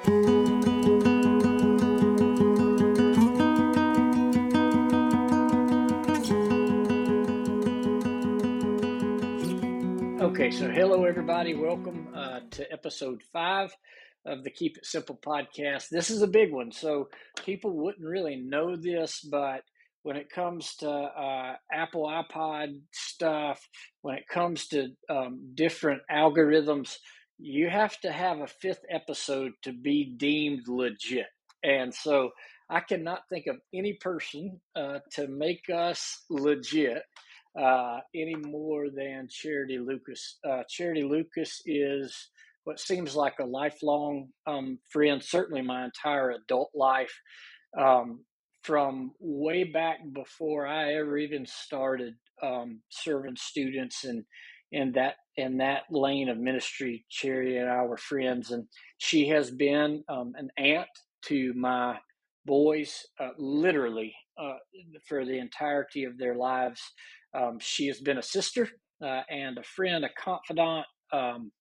Okay, so hello everybody. Welcome uh, to episode five of the Keep It Simple podcast. This is a big one, so people wouldn't really know this, but when it comes to uh, Apple iPod stuff, when it comes to um, different algorithms, you have to have a fifth episode to be deemed legit. And so I cannot think of any person uh, to make us legit uh, any more than Charity Lucas. Uh, Charity Lucas is what seems like a lifelong um, friend, certainly my entire adult life, um, from way back before I ever even started um, serving students and in that in that lane of ministry. Charity and I were friends, and she has been um, an aunt to my boys, uh, literally uh, for the entirety of their lives. Um, she has been a sister uh, and a friend, a confidant, um,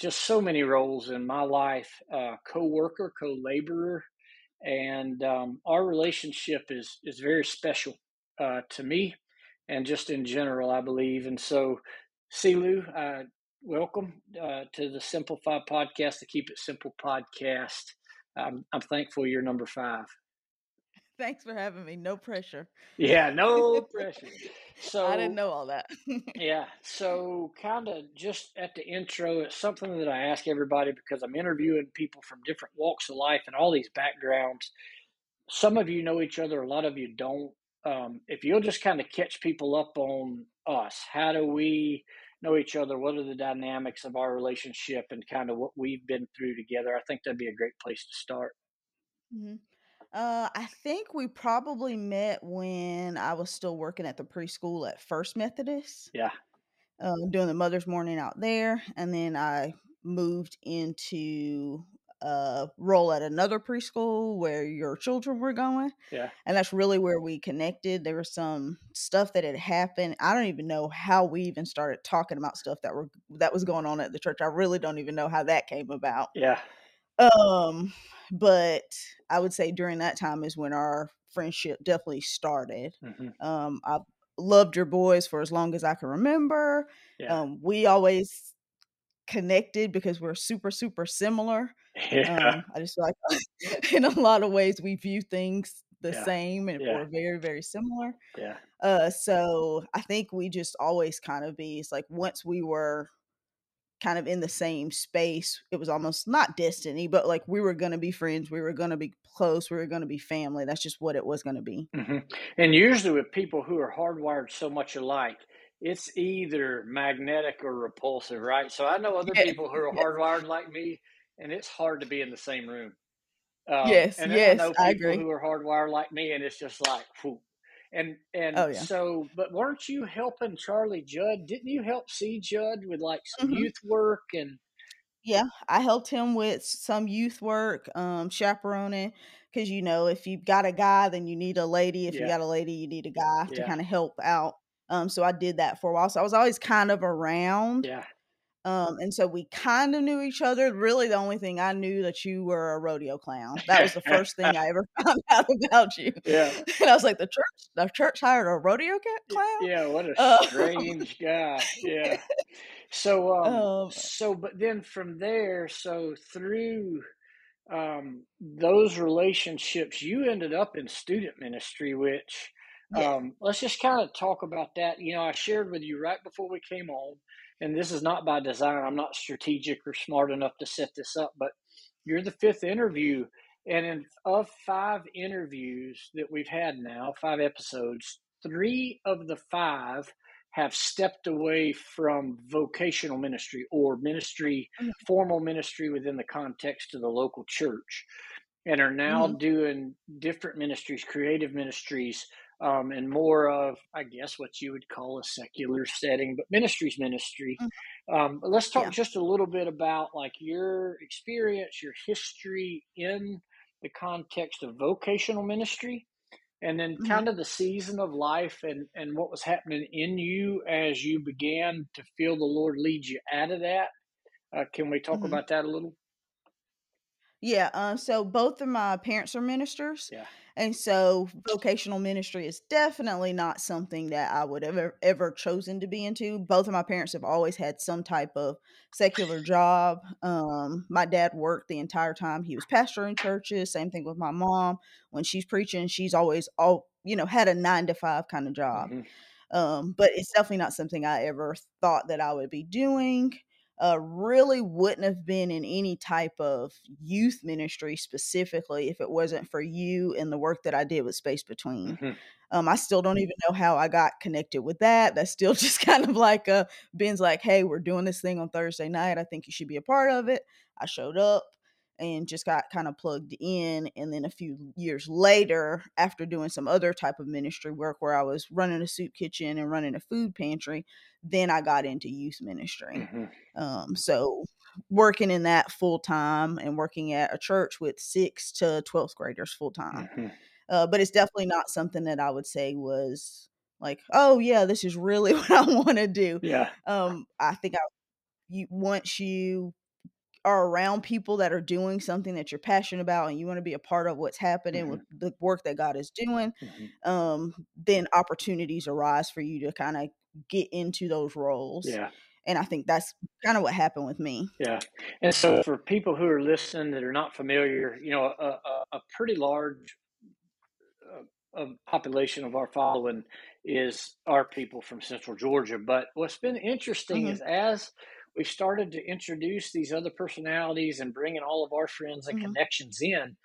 just so many roles in my life uh, co worker, co laborer. And um, our relationship is, is very special uh, to me and just in general, I believe. And so, Silu, uh, welcome uh, to the Simplify podcast, the Keep It Simple podcast. I'm, I'm thankful you're number five. Thanks for having me. No pressure. Yeah, no pressure. So I didn't know all that. yeah, so kind of just at the intro, it's something that I ask everybody because I'm interviewing people from different walks of life and all these backgrounds. Some of you know each other, a lot of you don't. Um, if you'll just kind of catch people up on us, how do we know each other? What are the dynamics of our relationship and kind of what we've been through together? I think that'd be a great place to start. hmm Uh, I think we probably met when I was still working at the preschool at First Methodist, Yeah, um, doing the Mother's Morning out there, and then I moved into a role at another preschool where your children were going, yeah, and that's really where we connected. There was some stuff that had happened. I don't even know how we even started talking about stuff that were that was going on at the church. I really don't even know how that came about. yeah, Um, but I would say during that time is when our friendship definitely started. hmm Um, I've loved your boys for as long as I can remember. yeah, Um, we always connected because we're super, super similar. Yeah, Um, I just feel like in a lot of ways we view things the yeah, same and yeah, we're very, very similar. yeah. Uh, so I think we just always kind of be, it's like once we were kind of in the same space. It was almost not destiny, but like we were going to be friends. We were going to be close. We were going to be family. That's just what it was going to be. hmm And usually with people who are hardwired so much alike, it's either magnetic or repulsive, right? So I know other Yes. people who are hardwired like me, and it's hard to be in the same room. Um, Yes. and then I Yes. know I agree. who are hardwired like me, and it's just like, whew. And and Oh, yeah. so, but weren't you helping Charlie Judd? Didn't you help see Judd with like some hmm youth work and Yeah. I helped him with some youth work, um, chaperoning. Because, you know, if you've got a guy, then you need a lady. If you got a lady, you need a guy to kind of help out. Um, so I did that for a while. So I was always kind of around. yeah, Um, and so we kind of knew each other. Really, the only thing I knew that you were a rodeo clown. That was the first thing I ever found out about you. yeah, And I was like, the church, the church hired a rodeo clown. yeah. What a Uh, strange guy. Yeah. So um um, so but then from there, so through um those relationships, you ended up in student ministry, which yes. um let's just kind of talk about that. You know, I shared with you right before we came on, and this is not by design. I'm not strategic or smart enough to set this up, but you're the fifth interview. And in, of five interviews that we've had now, five episodes, three of the five have stepped away from vocational ministry or ministry, Mhm, formal ministry within the context of the local church, and are now mhm, doing different ministries, creative ministries, um, and more of, I guess, what you would call a secular setting, but ministries ministry. mhm. Um, but let's talk Yeah. just a little bit about like your experience, your history in the context of vocational ministry, and then mhm. kind of the season of life and and what was happening in you as you began to feel the Lord lead you out of that. Uh, can we talk Mhm. about that a little? Yeah, uh, so both of my parents are ministers, Yeah. and so vocational ministry is definitely not something that I would ever ever chosen to be into. Both of my parents have always had some type of secular job. Um, my dad worked the entire time he was pastoring churches. Same thing with my mom. When she's preaching, she's always all you know had a nine to five kind of job. hmm Um, but it's definitely not something I ever thought that I would be doing. Uh, really wouldn't have been in any type of youth ministry specifically if it wasn't for you and the work that I did with Space Between. hmm Um, I still don't even know how I got connected with that. That's still just kind of like uh Ben's like, hey, we're doing this thing on Thursday night. I think you should be a part of it. I showed up and just got kind of plugged in. And then a few years later, after doing some other type of ministry work where I was running a soup kitchen and running a food pantry, then I got into youth ministry. hmm Um, so working in that full time and working at a church with six to 12th graders full time. hmm Uh, but it's definitely not something that I would say was like, oh yeah, this is really what I want to do. Yeah. Um, I think I you once you are around people that are doing something that you're passionate about and you want to be a part of what's happening hmm with the work that God is doing, hmm um, then opportunities arise for you to kind of get into those roles. Yeah. And I think that's kind of what happened with me. Yeah. And so for people who are listening that are not familiar, you know, a, a, a pretty large uh, uh, population of our following is our people from Central Georgia. But what's been interesting Mhm, is as we started to introduce these other personalities and bringing all of our friends and mhm. connections in,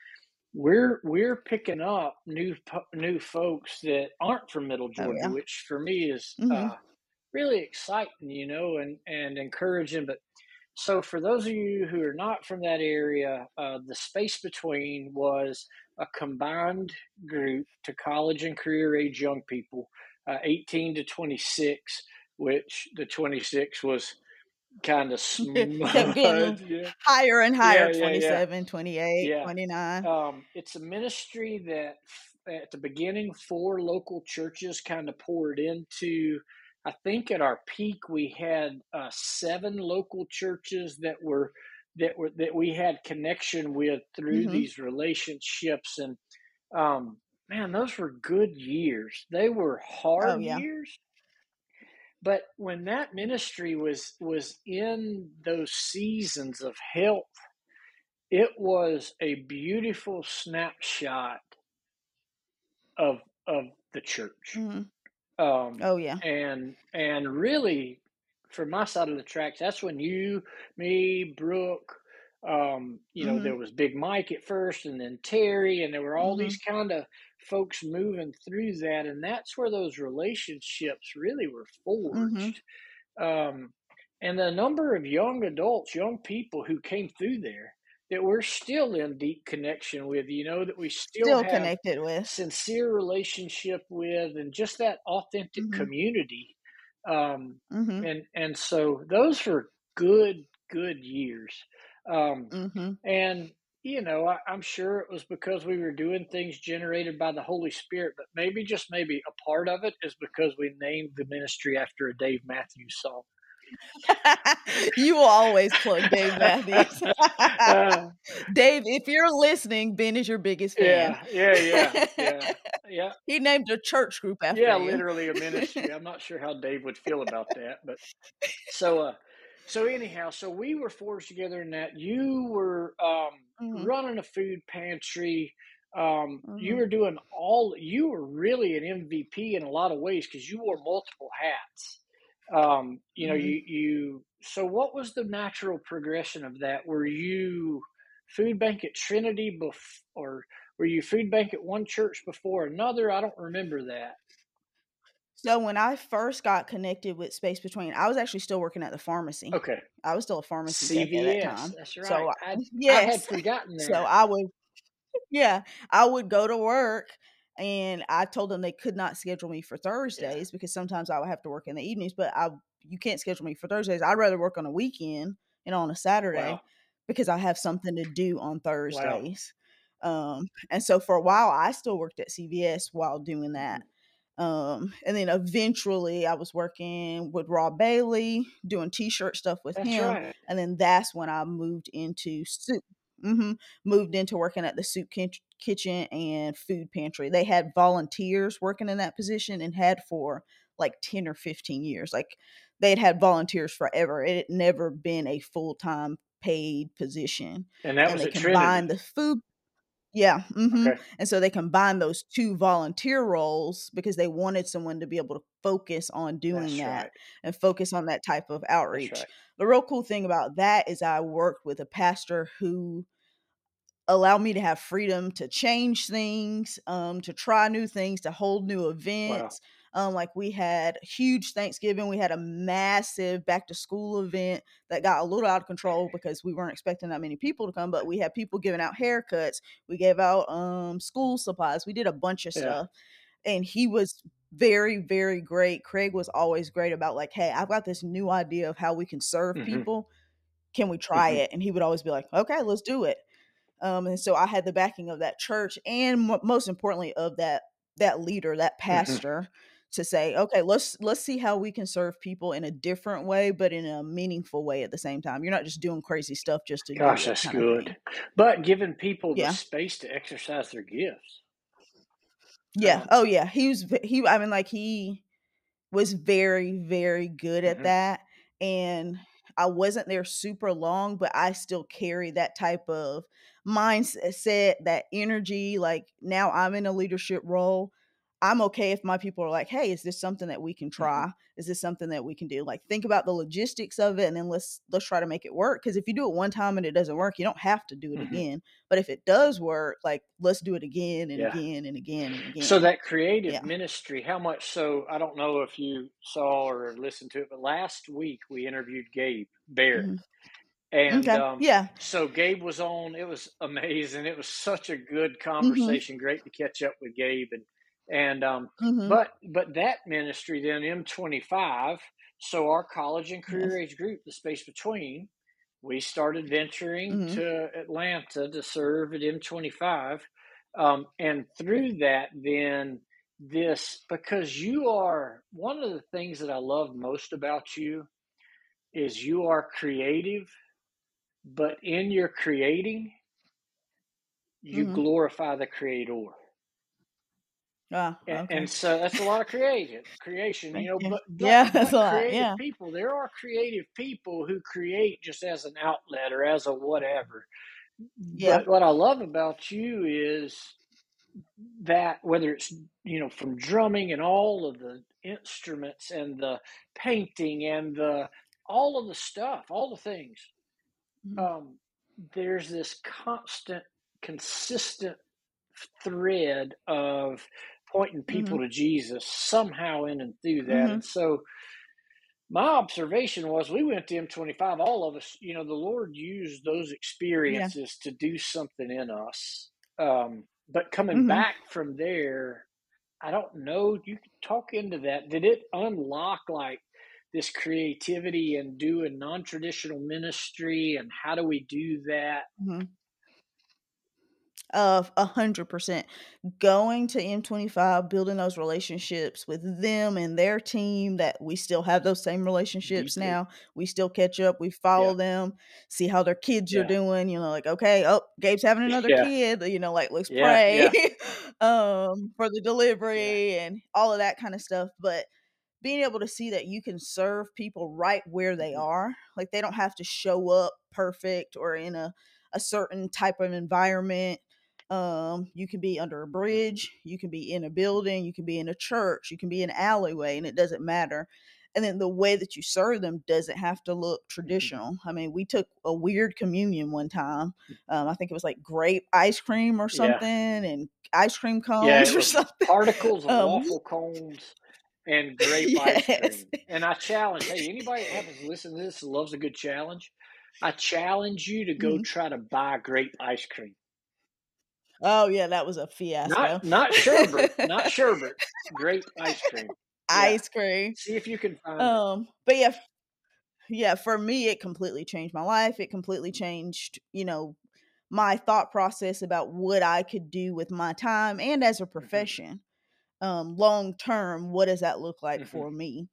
we're we're picking up new new folks that aren't from Middle Oh, Georgia, yeah. which for me is Mhm, uh, really exciting, you know, and and encouraging. But so, for those of you who are not from that area, uh, the space between was a combined group to college and career age young people, uh, 18 to 26, which the 26 was kind of getting Yeah, higher and higher, yeah, yeah, yeah, 27, 28, yeah. 29. Um, it's a ministry that f- at the beginning, four local churches kind of poured into. I think at our peak we had uh, seven local churches that were that were that we had connection with through Mhm. these relationships, and um, man, those were good years. They were Oh, hard yeah. years, but when that ministry was was in those seasons of health, it was a beautiful snapshot of of the church. Mhm. Um, Oh, yeah. and and really, from my side of the tracks, that's when you, me, Brooke, um, you know, there Mhm, was Big Mike at first, and then Terry, and there were all these mhm, kind of folks moving through that, and that's where those relationships really were mhm. forged. Um, and the number of young adults, young people who came through there that we're still in deep connection with, you know, that we still Still connected with. sincere relationship with and just that authentic Mhm, community um mhm, and and so those were good good years um mhm. and you know I, i'm sure it was because we were doing things generated by the holy spirit but maybe just maybe a part of it is because we named the ministry after a dave matthews song You will always plug Dave Matthews. uh, Dave, if you're listening, Ben is your biggest fan. yeah yeah yeah yeah yeah He named a church group after yeah you. literally a ministry i'm not sure how dave would feel about that but So, uh, so anyhow, so we were forged together in that. You were um, Mhm, running a food pantry. Um, you mhm, were doing all. You were really an MVP in a lot of ways because you wore multiple hats. Um, you know, mhm. you you. So, what was the natural progression of that? Were you food bank at Trinity bef- or were you food bank at one church before another? I don't remember that. So when I first got connected with Space Between, I was actually still working at the pharmacy. Okay, I was still a pharmacy tech at that CVS. time. That's So right. I I I had yes. forgotten So. I would yeah, I would go to work and I told them they could not schedule me for Yeah. Thursdays because sometimes I would have to work in the evenings, but I you can't schedule me for Thursdays. I'd rather work on a weekend and on a Wow. Saturday because I have something to do on Wow. Thursdays. Um, and so for a while I still worked at CVS while doing that. Um, and then eventually I was working with Rob Bailey, doing t-shirt stuff with That's him, right. and then that's when I moved into soup. hmm moved into working at the soup kitchen and food pantry. They had volunteers working in that position and had for like 10 or 15 years. Like they'd had volunteers forever. It had never been a full time paid position. And that And was they combined Trinity. the food yeah, mhm, Okay. and so they combined those 2 volunteer roles because they wanted someone to be able to focus on doing That's that right. and focus on that type of outreach. right. The real cool thing about that is I worked with a pastor who allowed me to have freedom to change things, um, to try new things, to hold new Wow. Um, like we had a huge Thanksgiving, we had a massive back to school event that got a little out of control because we weren't expecting that many people to come, but we had people giving out haircuts, we gave out um school supplies, we did a bunch of Yeah. stuff. And he was very, very great. Craig was always great about like, hey, I've got this new idea of how we can serve hmm people. Can we try hmm it? And he would always be like, okay, let's do it. Um, and so I had the backing of that church and mo- most importantly of that that leader, that hmm pastor to say, okay, let's let's see how we can serve people in a different way, but in a meaningful way at the same time. You're not just doing crazy stuff just to Gosh, that's good. But giving people the space to exercise their gifts. Yeah. Um, Oh yeah. He was he I mean like he was very very good at mhm. that and I wasn't there super long but I still carry that type of mindset that energy like now I'm in a leadership role I'm okay if my people are like hey is this something that we can Mhm. try is this something that we can do like think about the logistics of it and then let's let's try to make it work because if you do it one time and it doesn't work you don't have to do it Mhm. again but if it does work like let's do it again and Yeah. again and again and again. So that creative yeah ministry, how much so? I don't know if you saw or listened to it, but last week we interviewed Gabe Barrett. hmm And okay um, yeah so Gabe was on. It was amazing. It was such a good hmm conversation. Great to catch up with Gabe and and um, hmm but but that ministry then M twenty five. So our college and yes career age group, the space between, we started venturing hmm to Atlanta to serve at M twenty five, um, and through that then this because you are one of the things that I love most about you is you are creative but in your creating, you hmm glorify the creator. Ah And, okay. and so that's a lot of creative creation, you know, yeah but yeah but that's a lot creative yeah. people, there are creative people who create just as an outlet or as a whatever. yeah. But what I love about you is that whether it's you know from drumming and all of the instruments and the painting and the all of the stuff, all the things, hmm um, there's this constant, consistent thread of pointing people hmm to Jesus somehow in and through that. hmm And so my observation was we went to M25, all of us, you know, the Lord used those yeah experiences to do something in us. Um, but coming hmm back from there, I don't know, you could talk into that. Did it unlock like this creativity and do a non-traditional ministry and how do we do that? Of a hundred percent going to M25, building those relationships with them and their team that we still have those same relationships now. We still catch up, we Yeah. follow them, see how their kids are doing, you know, like, okay, oh, Gabe's having another Yeah. kid, you know, like let's Yeah. pray Yeah. um for the Yeah. delivery and all of that kind of stuff. But being able to see that you can serve people right where they Mhm. are, like they don't have to show up perfect or in a, a certain type of environment. Um, you can be under a bridge, you can be in a building, you can be in a church, you can be in an alleyway, and it doesn't matter. And then the way that you serve them doesn't have to look Mhm. traditional. I mean, we took a weird communion one time. Um, I think it was like grape ice cream or Yeah. something, and ice cream cones It or something. particles of Um, waffle cones and grape ice cream. And I challenge, hey, anybody that happens to listen to this loves a good challenge, I challenge you to go Mhm. try to buy grape ice cream. Oh yeah, that was a fiasco. Not not sherbet, not sherbet, grape ice cream. Yeah. Ice cream. See if you can find it. Um, but yeah, yeah, for me it completely changed my life. It completely changed, you know, my thought process about what I could do with my time and as a Mhm. profession. Um, long term, what does that look like Mhm. for me?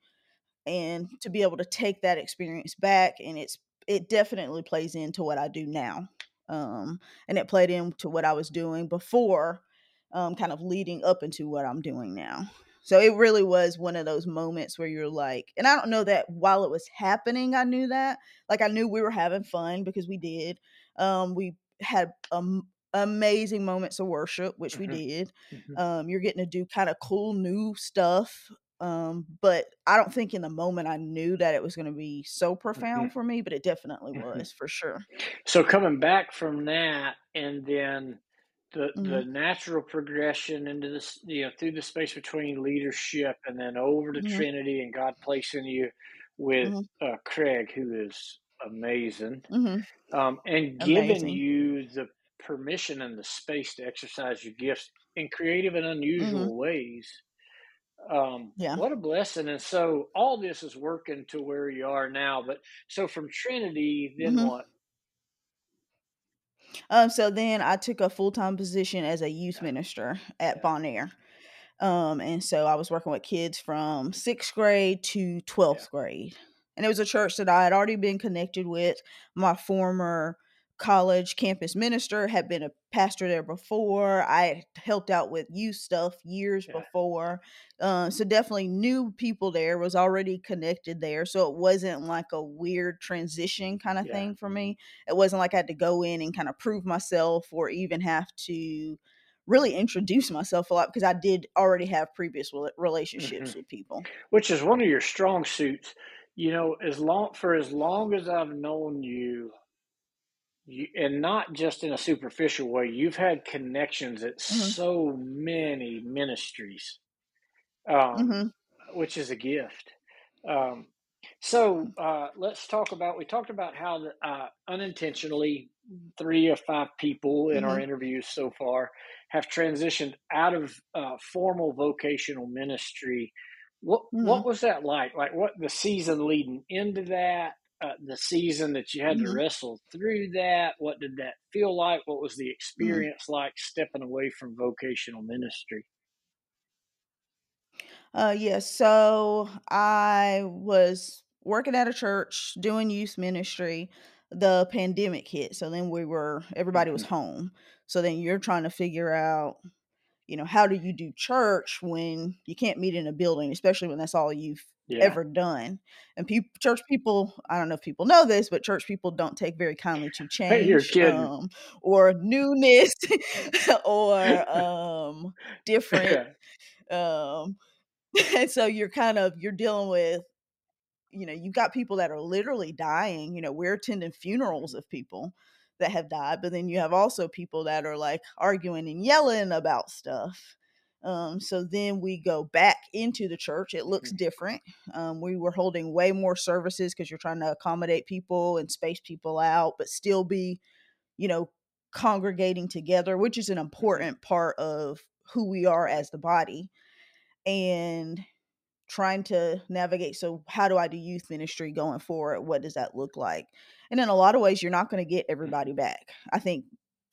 And to be able to take that experience back and it's it definitely plays into what I do now. Um, and it played into what I was doing before, um, kind of leading up into what I'm doing now. So it really was one of those moments where you're like, and I don't know that while it was happening, I knew that. Like I knew we were having fun because we did. Um, we had um, amazing moments of worship, which we Mhm. did. Mhm. Um, you're getting to do kind of cool new stuff. Um, but I don't think in the moment I knew that it was going to be so profound Mhm. for me, but it definitely Mhm. was for sure. So coming back from that, and then the the Mhm. natural progression into this, you know, through the space between leadership, and then over to Mhm. Trinity, and God placing you with Mhm. uh, Craig, who is amazing, um, and giving Amazing. you the permission and the space to exercise your gifts in creative and unusual ways. Um, Yeah. what a blessing! And so all this is working to where you are now. But so from Trinity, then Mhm. what? Um, so then I took a full-time position as a youth Yeah, minister at yeah, Bon Air. Um, and so I was working with kids from sixth grade to yeah. 12th grade. And it was a church that I had already been connected with. My former college campus minister had been a pastor there before. I helped out with youth stuff years Yeah. before. Uh, so definitely knew people there, was already connected there. So it wasn't like a weird transition kind of Yeah. thing for me. It wasn't like I had to go in and kind of prove myself or even have to really introduce myself a lot because I did already have previous rela- relationships Mhm. with people. Which is one of your strong suits. You know, as long for as long as I've known you, you and not just in a superficial way, you've had connections at Mhm. so many ministries, um, Mhm. which is a gift. Um, so uh, let's talk about. We talked about how the, uh, unintentionally three or five people in our Mhm. interviews so far have transitioned out of uh, formal vocational ministry. What what Mhm. was that like? Like what the season leading into that? Uh, the season that you had to Mhm. wrestle through that. What did that feel like? What was the Mhm. experience like stepping away from vocational ministry? Uh yeah, so I was working at a church doing youth ministry. The pandemic hit. So then we were everybody was hmm home. So then you're trying to figure out, you know, how do you do church when you can't meet in a building, especially when that's all you've Yeah, ever done. And people church people, I don't know if people know this, but church people don't take very kindly to change kidding. um or newness or um different um and so you're kind of you're dealing with you know you've got people that are literally dying you know we're attending funerals of people that have died but then you have also people that are like arguing and yelling about stuff um, so then we go back into the church it looks Mhm. different um, we were holding way more services because you're trying to accommodate people and space people out but still be you know congregating together which is an Mhm. important part of who we are as the body and trying to navigate so how do i do youth ministry going forward what does that look like and in a lot of ways you're not going to get everybody Mhm. back i think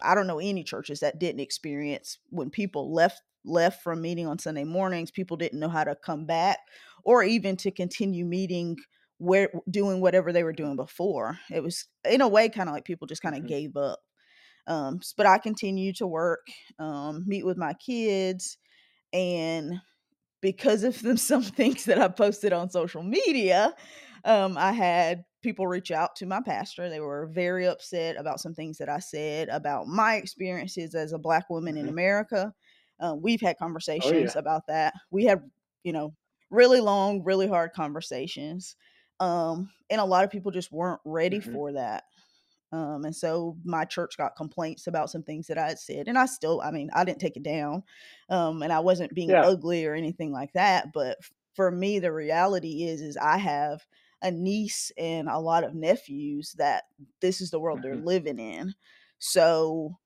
i don't know any churches that didn't experience when people left left from meeting on sunday mornings people didn't know how to come back or even to continue meeting where doing whatever they were doing before it was in a way kind of like people just kind of Mhm. gave up um but i continue to work um meet with my kids and because of them some things that I posted on social media, um, I had people reach out to my pastor. They were very upset about some things that I said about my experiences as a black woman in Mhm. America. Uh, we've had Oh conversations yeah. about that. We had, you know, really long, really hard conversations. Um, and a lot of people just weren't ready Mhm. for that. Um, and so my church got complaints about some things that I had said, and I still, I mean, I didn't take it down, um, and I wasn't being Yeah. ugly or anything like that. But for me, the reality is, is I have a niece and a lot of nephews that this is the world they're Mhm. living in. So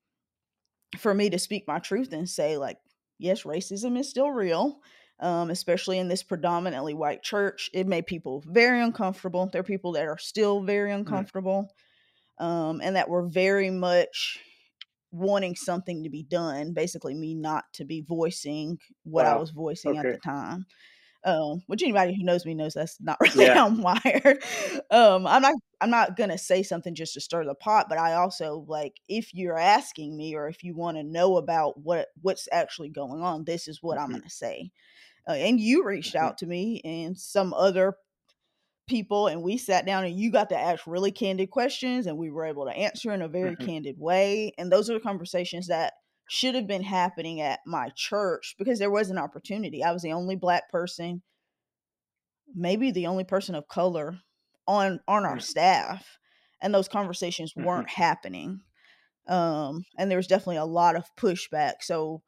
for me to speak my truth and say, like, yes, racism is still real. Um, especially in this predominantly white church, it made people very uncomfortable. There are people that are still very Mm. uncomfortable um, and that were very much wanting something to be done. Basically, me not to be voicing what I was voicing at the time. Um, which anybody who knows me knows that's not really Yeah. how I'm wired. Um, I'm not I'm not gonna say something just to stir the pot, but I also like if you're asking me or if you want to know about what what's actually going on, this is what I'm Mhm. gonna say. Uh, and you reached Mhm. out to me and some other people and we sat down and you got to ask really candid questions and we were able to answer in a very Mhm. candid way and those are the conversations that should have been happening at my church because there was an opportunity i was the only black person maybe the only person of color on on our staff and those conversations weren't Mhm. happening um and there was definitely a lot of pushback so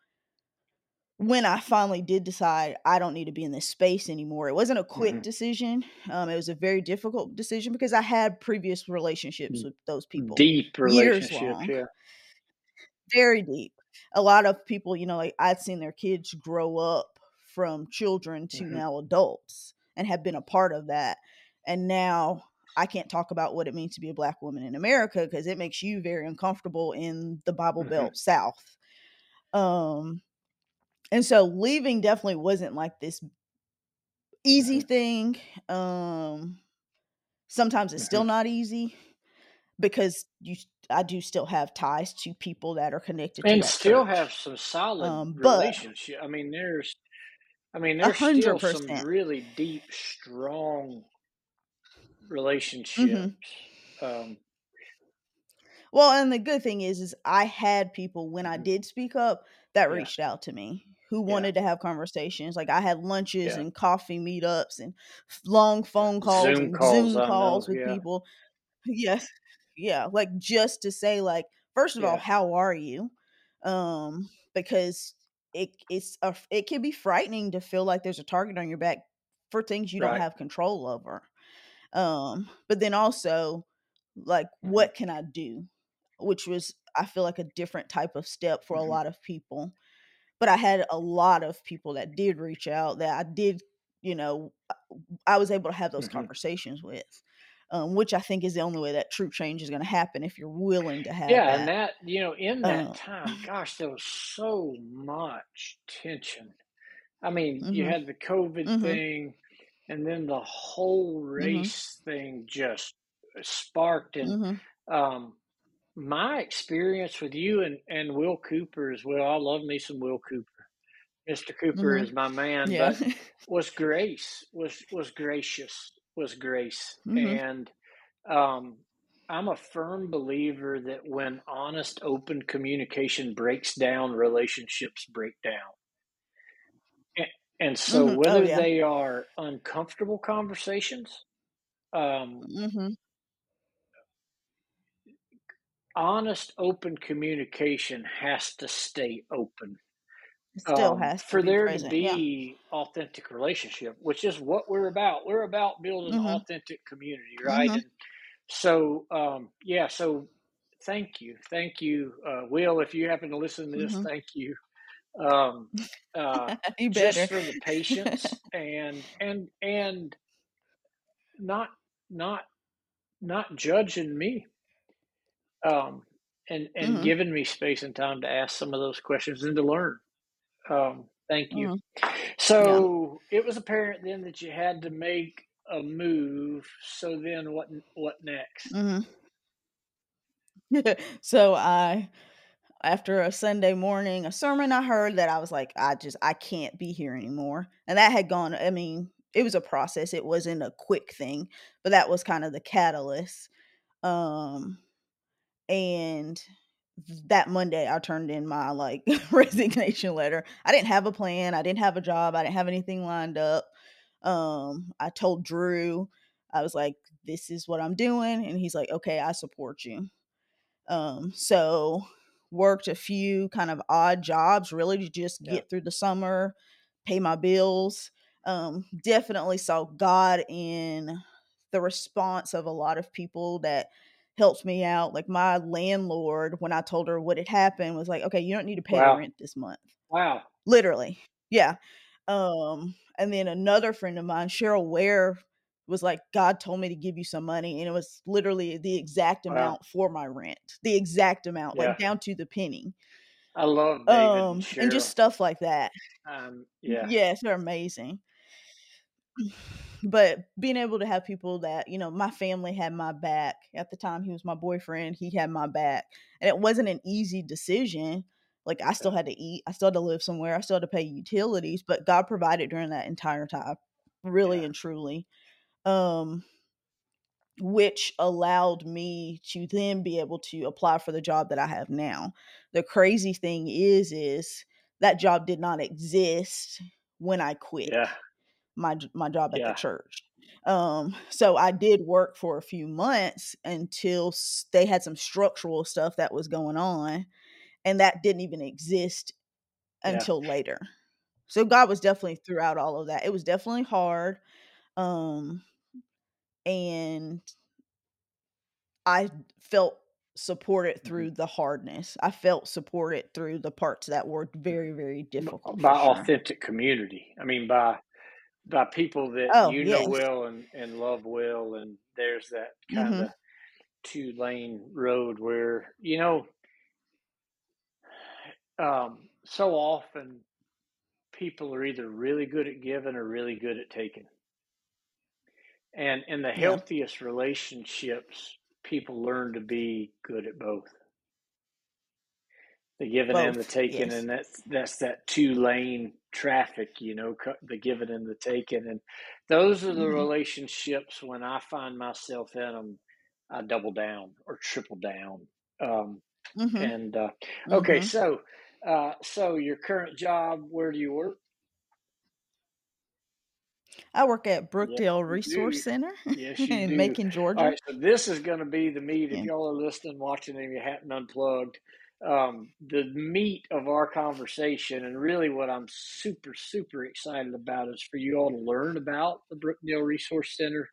when I finally did decide I don't need to be in this space anymore, it wasn't a quick Mhm. decision. Um, it was a very difficult decision because I had previous relationships Mm. with those people, Deep relationships, yeah. very deep. A lot of people, you know, like I'd seen their kids grow up from children to Mhm. now adults and have been a part of that. And now I can't talk about what it means to be a black woman in America because it makes you very uncomfortable in the Bible Mhm. Belt South. Um, and so leaving definitely wasn't like this easy Mhm. thing. Um, sometimes it's still Mhm. not easy because you I do still have ties to people that are connected to And still church. have some solid Um, relationship I mean, there's I mean, a there's hundred still some percent. really deep, strong relationships. Mhm. Um Well, and the good thing is, is I had people when I Mhm. did speak up that Yeah. reached out to me who Yeah. wanted to have conversations. Like I had lunches Yeah. and coffee meetups and long phone calls Zoom and calls, Zoom calls with yeah. people. Yes. Yeah, like just to say like first of all, how are you? Um because it it's a, it can be frightening to feel like there's a target on your back for things you don't have control over. Um but then also like Mhm. what can I do? Which was I feel like a different type of step for a Mhm. lot of people. But I had a lot of people that did reach out that I did, you know, I was able to have those Mhm. conversations with, um, which I think is the only way that true change is going to happen if you're willing to have Yeah, and that. that you know, in that Um, time, gosh, there was so much tension. I mean, you mhm, had the COVID mhm, thing, and then the whole mhm, race thing just sparked. And mhm, um, my experience with you and, and Will Cooper as well, I love me some Will Cooper. Mr. Cooper is my man, Yeah. but was grace, was was gracious, was grace. mhm, And um, I'm a firm believer that when honest, open communication breaks down, relationships break down. And, and so, mhm. Oh whether yeah. they are uncomfortable conversations, um, Mhm. honest, open communication has to stay open It still um, has to for there to present. Yeah. be authentic relationship, which is what we're about. We're about building Mhm. authentic community, right? Mhm. And so, um, yeah. So, thank you, thank you, uh, Will. If you happen to listen to this, Mhm. thank you. Um, uh, you just for the patience and and and not not not judging me um, and and mhm. giving me space and time to ask some of those questions and to learn. Um, thank you. Mhm. Yeah. So it was apparent then that you had to make a move. So then, what what next? Mhm. so I after a Sunday morning, a sermon I heard that I was like, I just I can't be here anymore. And that had gone, I mean, it was a process. It wasn't a quick thing, but that was kind of the catalyst. Um and that Monday I turned in my like resignation letter. I didn't have a plan. I didn't have a job. I didn't have anything lined up. Um I told Drew I was like this is what I'm doing and he's like okay, I support you. Um, so worked a few kind of odd jobs really to just Yeah. get through the summer, pay my bills. Um, definitely saw God in the response of a lot of people that helped me out. Like my landlord, when I told her what had happened, was like, okay, you don't need to pay the Wow. rent this month. Wow. Literally. Yeah. Um, and then another friend of mine, Cheryl Ware, was like, God told me to give you some money. And it was literally the exact Wow. amount for my rent. The exact amount, Yeah. like down to the penny. I love David and Um, and just stuff like that. Um, yeah. Yes, they're amazing. but being able to have people that you know my family had my back at the time he was my boyfriend he had my back and it wasn't an easy decision like i still had to eat i still had to live somewhere i still had to pay utilities but god provided during that entire time really Yeah. and truly um which allowed me to then be able to apply for the job that I have now. The crazy thing is is that job did not exist when I quit Yeah. My my job at the church. Um so I did work for a few months until they had some structural stuff that was going on and that didn't even exist Yeah. until later. So God was definitely throughout all of that. It was definitely hard um and I felt supported Mhm. through the hardness. I felt supported through the parts that were very, very difficult by sure. authentic community. I mean, by by people that Oh, you know well and, and love well, and there's that kind Mhm. of two lane road where you know, um, so often people are either really good at giving or really good at taking, and in the Yeah. healthiest relationships, people learn to be good at both. the giving and the taking, Yes. and that's that's that two lane traffic, you know, the giving and the taking, and those are the Mhm. relationships when I find myself in them, I double down or triple down. Um, Mhm. and uh, okay, Mhm. so uh, so your current job, where do you work? I work at Brookdale you Resource do. Center Yes, you in do. Macon, Georgia. right, so this is going to be the meat. If y'all are listening, watching, and you haven't unplugged, um, the meat of our conversation, and really what I'm super, super excited about is for you all to learn about the Brookdale Resource Center.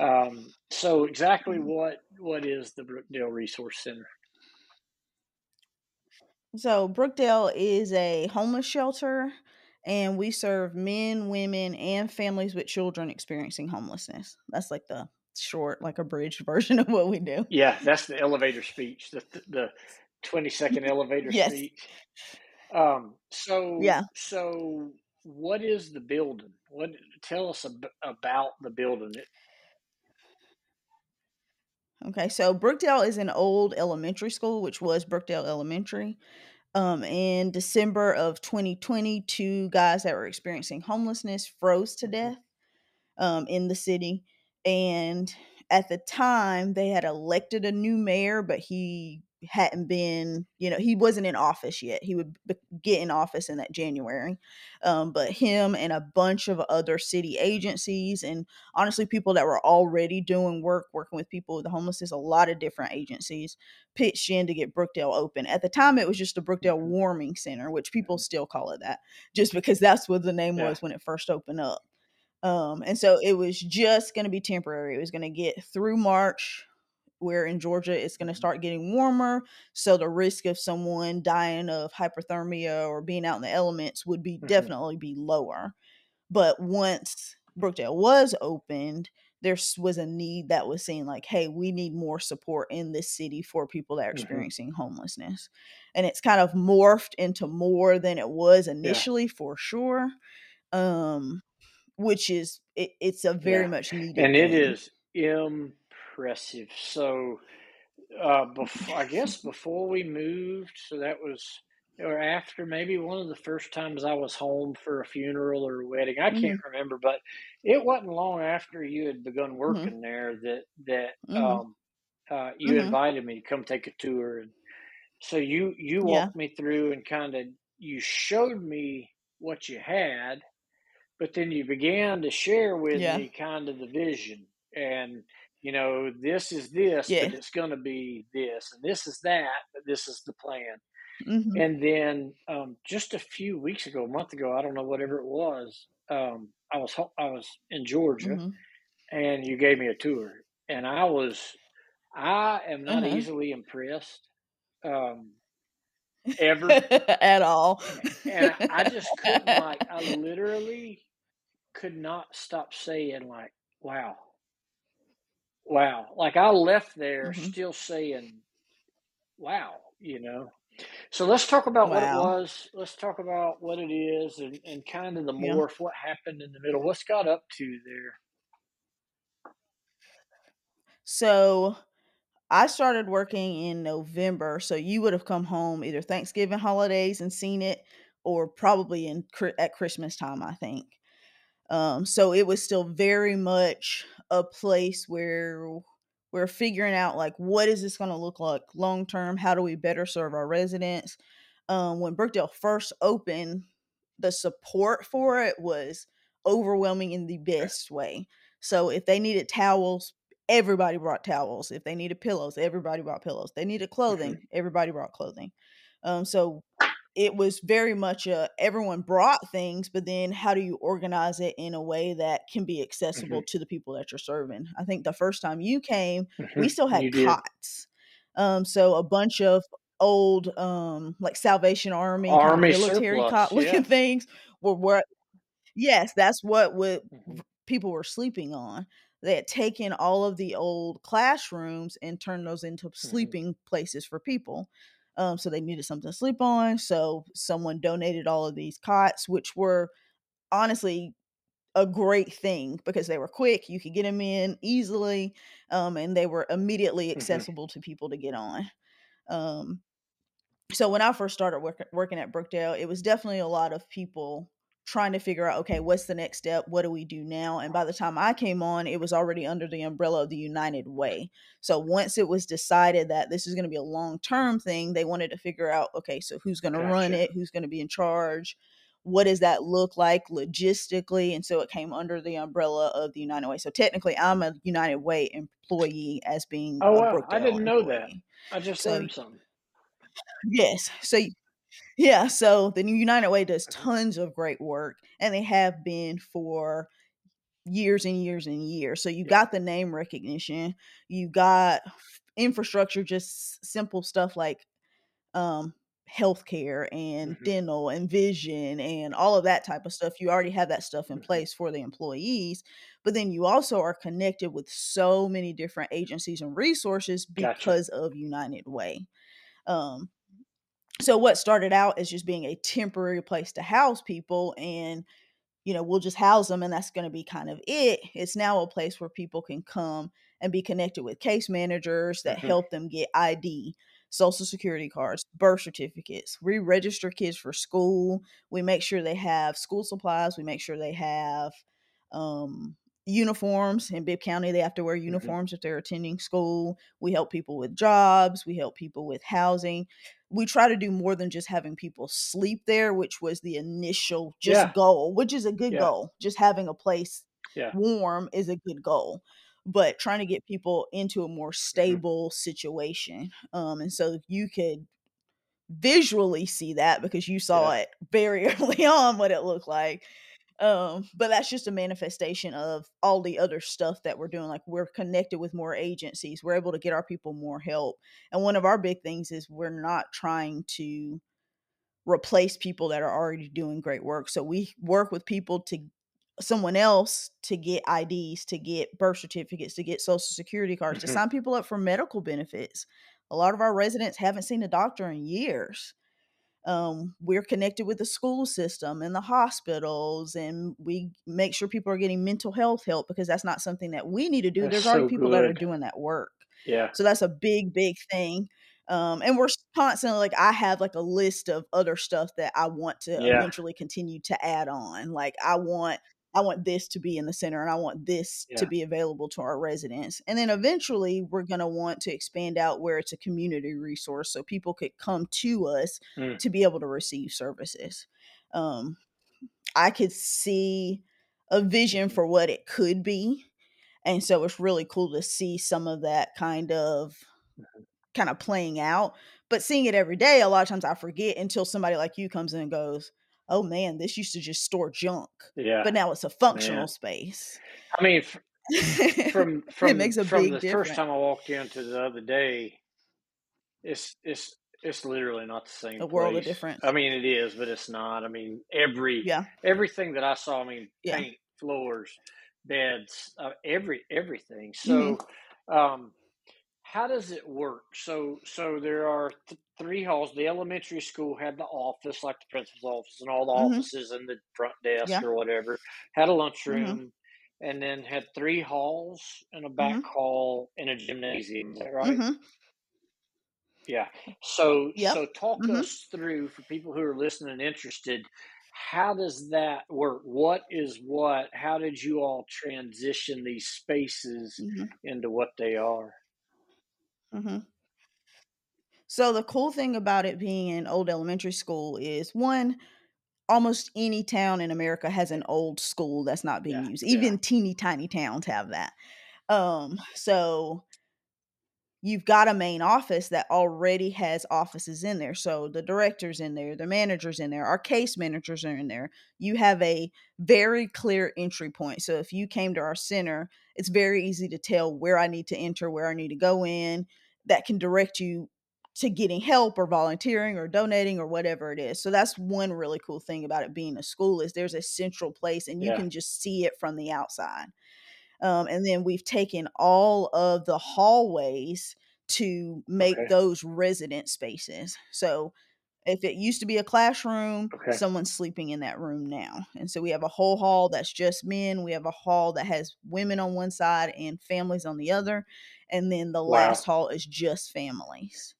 Um, so, exactly Mhm. what what is the Brookdale Resource Center? So Brookdale is a homeless shelter and we serve men, women, and families with children experiencing homelessness. That's like the short, like abridged version of what we do. Yeah, that's the elevator speech, the the 20 second elevator Yes. speech. Um, so Yeah. so what is the building? What tell us ab- about the building? It, Okay. So Brookdale is an old elementary school, which was Brookdale Elementary. Um, in December of 2020, two guys that were experiencing homelessness froze to Mhm. death um, in the city. And at the time, they had elected a new mayor, but he hadn't been, you know, he wasn't in office yet. He would be- get in office in that January. Um, but him and a bunch of other city agencies, and honestly, people that were already doing work, working with people with the homelessness, a lot of different agencies pitched in to get Brookdale open. At the time, it was just the Brookdale Mhm. Warming Center, which people still call it that, just because that's what the name Yeah. was when it first opened up. Um, and so it was just going to be temporary. It was going to get through March, where in Georgia it's going to Mhm. start getting warmer. So the risk of someone dying of hypothermia or being out in the elements would be Mhm. definitely be lower. But once Brookdale was opened, there was a need that was seen like, hey, we need more support in this city for people that are Mhm. experiencing homelessness. And it's kind of morphed into more than it was Yeah. initially for sure. Um, which is it, it's a very Yeah. much needed And it thing. is impressive. So uh before I guess before we moved, so that was or after maybe one of the first times I was home for a funeral or a wedding. I can't remember, but it wasn't long after you had begun Mhm. working there that that Mhm. um uh you Mhm. invited me to come take a tour and so you you Yeah. walked me through and kind of you showed me what you had but then you began to share with Yeah. me kind of the vision and you know this is this but it's going to be this and this is that but this is the plan Mhm. and then um, just a few weeks ago a month ago i don't know whatever it was um, i was i was in georgia Mhm. and you gave me a tour and i was i am not Uh-huh. easily impressed um, ever At all. and I, I just couldn't like i literally could not stop saying like wow wow like i left there Mhm. still saying wow you know So let's talk about what it was. Let's talk about what it is and, and kind of the Yeah. morph, what happened in the middle. What's got up to there? So I started working in November, so you would have come home either Thanksgiving holidays and seen it or probably in at Christmas time, I think. Um, so it was still very much a place where we're figuring out like what is this going to look like long term? How do we better serve our residents? Um, when Brookdale first opened, the support for it was overwhelming in the best way. So if they needed towels, everybody brought towels. If they needed pillows, everybody brought pillows. They needed clothing, Mhm. everybody brought clothing. Um, so it was very much a everyone brought things, but then how do you organize it in a way that can be accessible Mhm. to the people that you're serving? I think the first time you came, we Mhm. still had You cots. Um, so a bunch of old um like Salvation Army, kind of military surplus, cot looking yeah. things were what yes, that's what would Mhm. people were sleeping on. They had taken all of the old classrooms and turned those into Mm-hmm. sleeping places for people. Um, so they needed something to sleep on. So someone donated all of these cots, which were honestly a great thing because they were quick. You could get them in easily, um, and they were immediately Mhm. accessible to people to get on. Um, so when I first started work, working at Brookdale, it was definitely a lot of people trying to figure out, okay, what's the next step? What do we do now? And by the time I came on, it was already under the umbrella of the United Way. So once it was decided that this is going to be a long term thing, they wanted to figure out, okay, so who's going to run it? Who's going to be in charge? What does that look like logistically? And so it came under the umbrella of the United Way. So technically, I'm a United Way employee as being Oh a wow, I didn't know that. I just So learned something. Yes. So yeah, so the United Way does Mhm. tons of great work and they have been for years and years and years. So you Yeah. got the name recognition, you got infrastructure just simple stuff like um healthcare and Mhm. dental and vision and all of that type of stuff. You already have that stuff in Mhm. place for the employees, but then you also are connected with so many different agencies and resources Gotcha. because of United Way. Um so what started out as just being a temporary place to house people and you know we'll just house them and that's going to be kind of it it's now a place where people can come and be connected with case managers that Mhm. help them get id social security cards birth certificates we register kids for school we make sure they have school supplies we make sure they have um, uniforms in bibb county they have to wear Mhm. uniforms if they're attending school we help people with jobs we help people with housing we try to do more than just having people sleep there, which was the initial just Yeah. goal, which is a good Yeah. goal. Just having a place Yeah. warm is a good goal. But trying to get people into a more stable situation. Um, and so you could visually see that because you saw it very early on what it looked like. Um, but that's just a manifestation of all the other stuff that we're doing. Like we're connected with more agencies. We're able to get our people more help. And one of our big things is we're not trying to replace people that are already doing great work. So we work with people to someone else to get IDs, to get birth certificates, to get social security cards, to Mhm. sign people up for medical benefits. A lot of our residents haven't seen a doctor in years. Um, we're connected with the school system and the hospitals, and we make sure people are getting mental health help because that's not something that we need to do. That's There's already so people that are doing that work. Yeah. So that's a big, big thing. Um, and we're constantly like I have like a list of other stuff that I want to Yeah. eventually continue to add on. Like I want I want this to be in the center and I want this to be available to our residents. And then eventually we're going to want to expand out where it's a community resource so people could come to us Mm. to be able to receive services. Um, I could see a vision for what it could be. And so it's really cool to see some of that kind of Mhm. kind of playing out. But seeing it every day, a lot of times I forget until somebody like you comes in and goes, "Oh man, this used to just store junk, Yeah. but now it's a functional Man. space." I mean, f- from it from makes a from big the difference. first time I walked into the other day, it's it's it's literally not the same A world of difference. I mean, it is, but it's not. I mean, every Yeah, everything that I saw. I mean, Yeah. paint, floors, beds, uh, every everything. Mhm. So, um, how does it work? So so there are th- three halls. The elementary school had the office, like the principal's office, and all the Mhm. offices and the front desk Yeah. or whatever. Had a Mhm. lunchroom, and then had three halls and a back Mhm. hall and a gymnasium. Is that right? Mhm. Yeah. So Yep. so talk Mhm. us through for people who are listening and interested. How does that work? What is what? How did you all transition these spaces into what they are? So the cool thing about it being an old elementary school is one, almost any town in America has an old school that's not being Yeah, used. yeah. Even teeny tiny towns have that. Um, so you've got a main office that already has offices in there. So the director's in there, the manager's in there, our case managers are in there. You have a very clear entry point. So if you came to our center, it's very easy to tell where I need to enter, where I need to go in. That can direct you to getting help or volunteering or donating or whatever it is. So that's one really cool thing about it being a school is there's a central place and you Yeah. can just see it from the outside. Um, and then we've taken all of the hallways to make Okay. those resident spaces. So if it used to be a classroom, Okay. someone's sleeping in that room now. And so we have a whole hall that's just men. We have a hall that has women on one side and families on the other. And then the Wow. last hall is just families.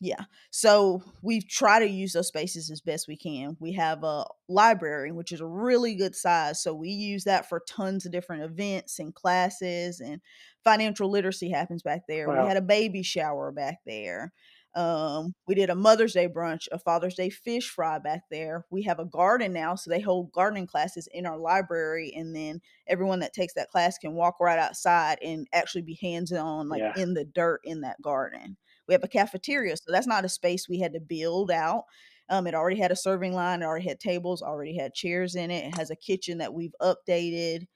Yeah. So we try to use those spaces as best we can. We have a library, which is a really good size. So we use that for tons of different events and classes, and financial literacy happens back there. We had a baby shower back there. Um, we did a Mother's Day brunch, a Father's Day fish fry back there. We have a garden now, so they hold gardening classes in our library, and then everyone that takes that class can walk right outside and actually be hands on, like Yeah. in the dirt in that garden. We have a cafeteria, so that's not a space we had to build out. Um, it already had a serving line, it already had tables, already had chairs in it. It has a kitchen that we've updated.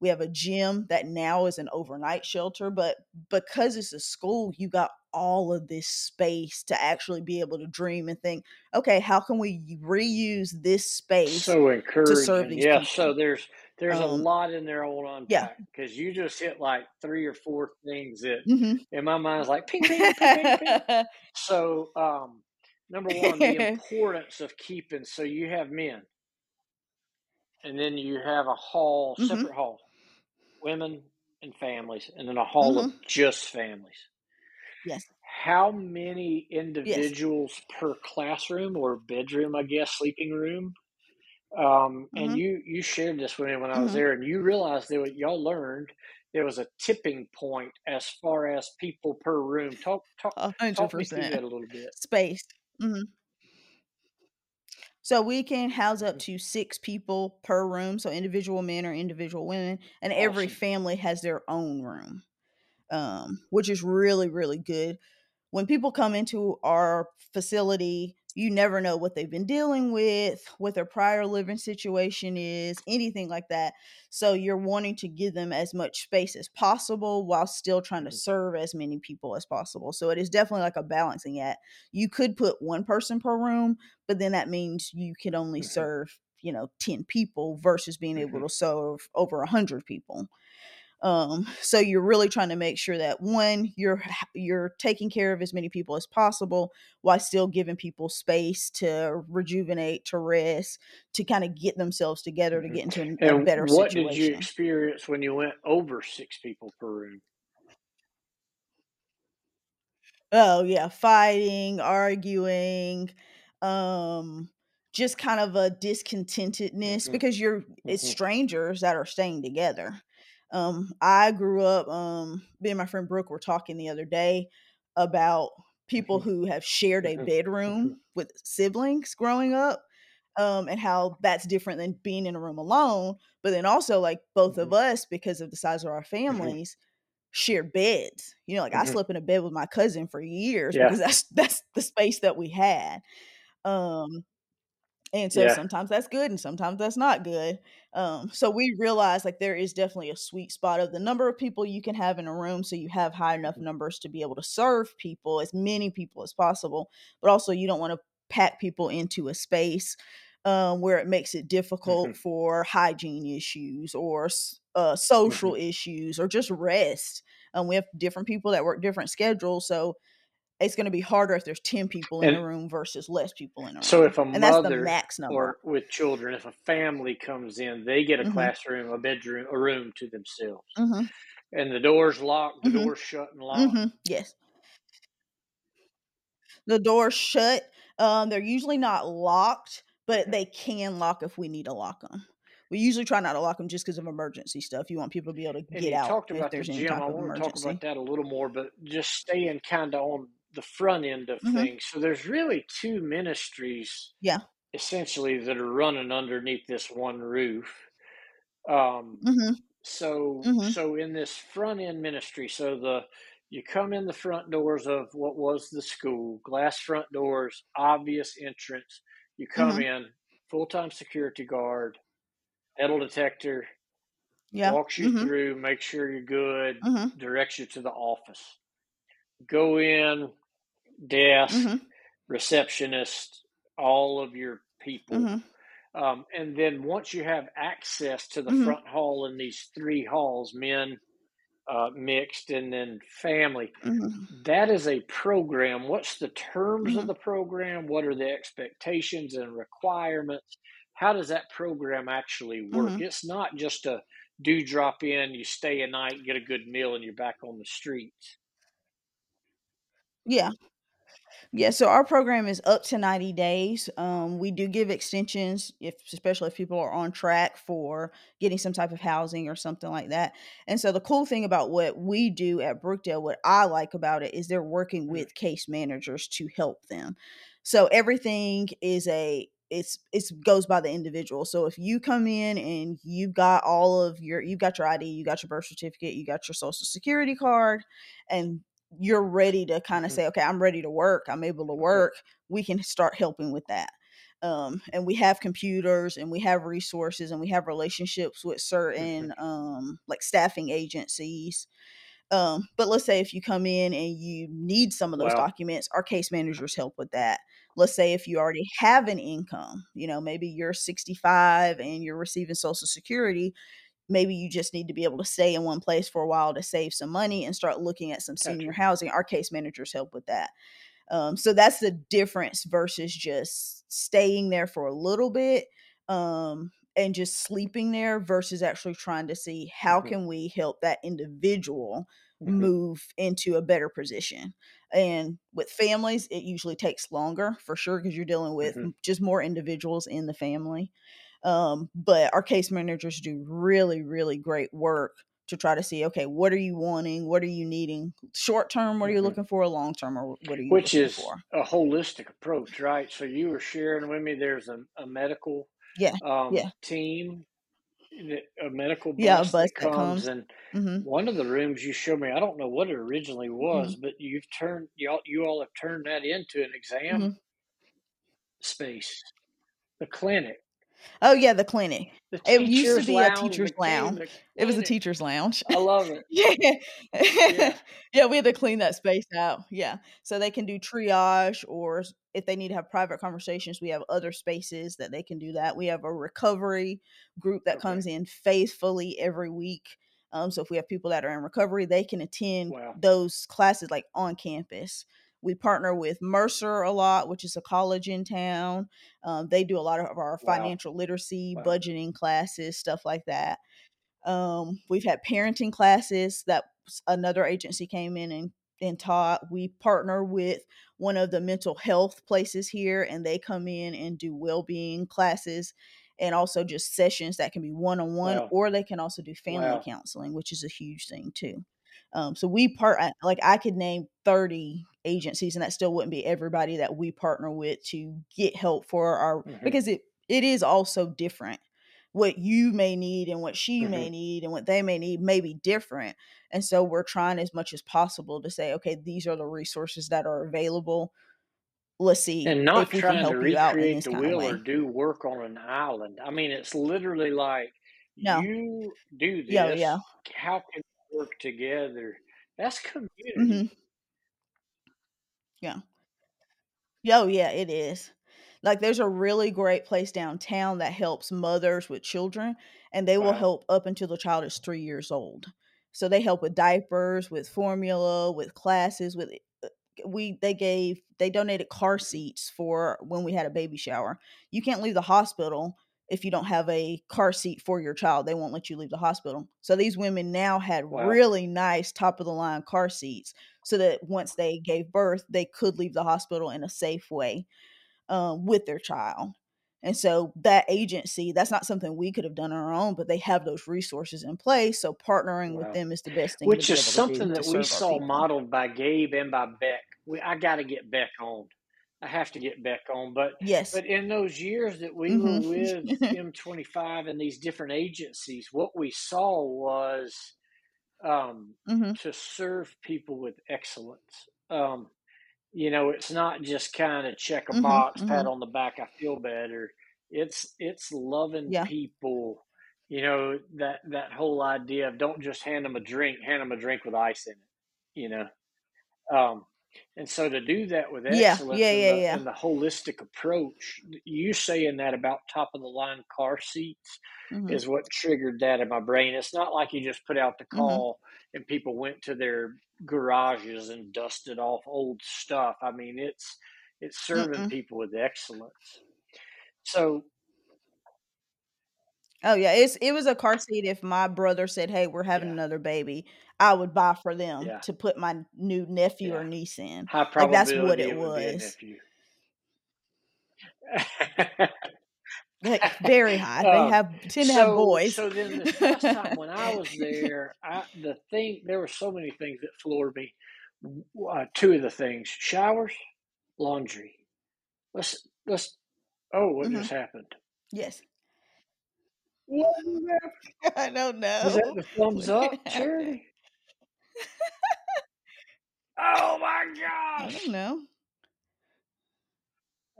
We have a gym that now is an overnight shelter, but because it's a school, you got all of this space to actually be able to dream and think, okay, how can we reuse this space So to serve encouraging. these Yeah. people? So there's there's a Um, lot in there I want to yeah. unpack because you just hit like three or four things that hmm in my mind is like ping ping ping ping ping. So um number one, the importance of keeping so you have men and then you have a hall, hmm separate hall, women and families, and then a hall hmm of just families. Yes. How many Yes. individuals per classroom or bedroom, I guess, sleeping room? Um, and hmm you you shared this with me when I was hmm there, and you realized that what y'all learned there was a tipping point as far as people per room. Talk talk A hundred talk me through that a little bit. space. Mm-hmm. So we can house up Mhm. to six people per room, so individual men or individual women, and every family has their own room, um, which is really, really good. When people come into our facility, you never know what they've been dealing with, what their prior living situation is, anything like that. So you're wanting to give them as much space as possible while still trying to Mhm. serve as many people as possible. So it is definitely like a balancing act. You could put one person per room, but then that means you can only Mhm. serve, you know, 10 people versus being able Mhm. to serve over 100 people. Um, so you're really trying to make sure that one, you're you're taking care of as many people as possible while still giving people space to rejuvenate, to rest, to kind of get themselves together to Mhm. get into a And better what did you experience when you went over six people per room? Oh yeah, fighting, arguing, um, just kind of a discontentedness Mhm. because you're it's Mhm. strangers that are staying together. Um, I grew up, um, me and my friend Brooke were talking the other day about people Mhm. who have shared a Mhm. bedroom Mhm. with siblings growing up, um, and how that's different than being in a room alone. But then also, like both of Mhm. us, because of the size of our families, shared beds. You know, like I Mhm. slept in a bed with my cousin for years Yeah. because that's that's the space that we had. Um, and so Yeah. sometimes that's good and sometimes that's not good. Um, so we realize like there is definitely a sweet spot of the number of people you can have in a room so you have high enough Mhm. numbers to be able to serve people, as many people as possible, but also you don't want to pack people into a space um, where it makes it difficult Mhm. for hygiene issues or uh, social Mhm. issues or just rest. Um, we have different people that work different schedules, so it's going to be harder if there's 10 people in And- a room versus less people in a So room. if a and that's the mother max number. or with children, if a family comes in, they get a Mhm. classroom, a bedroom, a room to themselves, hmm and the door's locked, the Mhm. door's shut and locked. hmm Yes. The door's shut. Um, they're usually not locked, but they can lock if we need to lock them. We usually try not to lock them just because of emergency stuff. You want people to be able to And get out talked if about the there's any gym. I want to talk about that a little more, but just staying kind of on the front end of Mhm. things. So there's really two ministries, Yeah. essentially, that are running underneath this one roof. Um, hmm so Mhm. so in this front end ministry, so the you come in the front doors of what was the school, glass front doors, obvious entrance. You come Mhm. in, full time security guard, metal detector, Yeah. walks you hmm through, makes sure you're good, hmm directs you to the office. Go in, desk, hmm receptionist, all of your people. hmm Um, and then once you have access to the Mhm. front hall in these three halls, men, uh, mixed, and then family, hmm that is a program. What's the terms of the program? What are the expectations and requirements? How does that program actually work? Mhm. It's not just a do drop in, you stay a night, get a good meal, and you're back on the streets. Yeah. Yeah, so our program is up to 90 days. Um, we do give extensions, if especially if people are on track for getting some type of housing or something like that. And so the cool thing about what we do at Brookdale, what I like about it is they're working Mm. with case managers to help them. So everything is a it's it's goes by the individual. So if you come in and you've got all of your you've got your ID, you got your birth certificate, you got your social security card, and you're ready to kind of Mhm. say, okay, I'm ready to work. I'm able to work. We can start helping with that. Um, and we have computers and we have resources and we have relationships with certain um, like staffing agencies. Um, but let's say if you come in and you need some of those Wow. documents, our case managers help with that. Let's say if you already have an income, you know, maybe you're 65 and you're receiving Social Security, maybe you just need to be able to stay in one place for a while to save some money and start looking at some senior Gotcha. housing. Our case managers help with that. Um, so that's the difference versus just staying there for a little bit um, and just sleeping there versus actually trying to see how Mhm. can we help that individual Mhm. move into a better position. And with families, it usually takes longer for sure because you're dealing with Mhm. just more individuals in the family. Um, but our case managers do really, really great work to try to see, okay, what are you wanting? What are you needing? Short term, what are you Mhm. looking for? Long term, or what are you Which looking is for? a holistic approach, right? So you were sharing with me there's a, a medical Yeah, um, yeah, team, a medical yeah. A bus bus that that comes, comes. and hmm one of the rooms you showed me, I don't know what it originally was, hmm but you've turned y'all you all have turned that into an exam hmm space, the clinic, Oh yeah, the clinic. the It used to be a teacher's lounge. It was a teacher's lounge. I love it. Yeah. Yeah. Yeah, we had to clean that space out. Yeah. So they can do triage or if they need to have private conversations, we have other spaces that they can do that. We have a recovery group that Okay. comes in faithfully every week. Um, so if we have people that are in recovery, they can attend Wow. those classes like on campus. We partner with Mercer a lot, which is a college in town. Um, they do a lot of our Wow. financial literacy, Wow. budgeting classes, stuff like that. Um, we've had parenting classes that another agency came in and, and taught. We partner with one of the mental health places here, and they come in and do well being classes and also just sessions that can be one on one, Wow. or they can also do family Wow. counseling, which is a huge thing too. Um, so we part like I could name 30 agencies, and that still wouldn't be everybody that we partner with to get help for our hmm because it it is also different what you may need and what she hmm may need and what they may need may be different. And so we're trying as much as possible to say, okay, these are the resources that are available. Let's see And not trying to help you recreate the wheel or do work on an island. I mean, it's literally like No. you do this. Yeah, yeah. How can work together? That's community. Yeah. Yeah, Oh, yeah, it is. Like there's a really great place downtown that helps mothers with children, and they will Wow. help up until the child is three years old. So they help with diapers, with formula, with classes, with uh, we they gave they donated car seats for when we had a baby shower. You can't leave the hospital if you don't have a car seat for your child. They won't let you leave the hospital. So these women now had Wow. really nice top of the line car seats so that once they gave birth, they could leave the hospital in a safe way um, with their child. And so that agency, that's not something we could have done on our own, but they have those resources in place. So partnering Wow. with them is the best thing. Which to is able to do something that we saw modeled by Gabe and by Beck. We, I got to get Beck on. I have to get back on. But Yes. but in those years that we were Mhm. with M25 and these different agencies, what we saw was um, hmm to serve people with excellence. Um, you know, it's not just kind of check a Mhm, box, pat mhm. on the back, I feel better. It's it's loving Yeah. people. You know that that whole idea of don't just hand them a drink, hand them a drink with ice in it. You know, um, and so to do that with Yeah. excellence Yeah. and the Yeah. and the holistic approach, you saying that about top of the line car seats hmm is what triggered that in my brain. It's not like you just put out the hmm call and people went to their garages and dusted off old stuff. I mean, it's it's serving Mm-mm. people with excellence. So Oh yeah, it's it was a car seat. If my brother said, "Hey, we're having yeah, another baby," I would buy for them yeah, to put my new nephew yeah. or niece in. High Like that's what it it would be a was. Like very high. They um, have tend to have boys. so then this past time when I was there, I the thing there were so many things that floored me. Uh, two of the things: showers, laundry. Let's let's. Oh, what hmm just happened? Yes. What? I don't know. Was that the thumbs up. Charity? Oh my I don't know.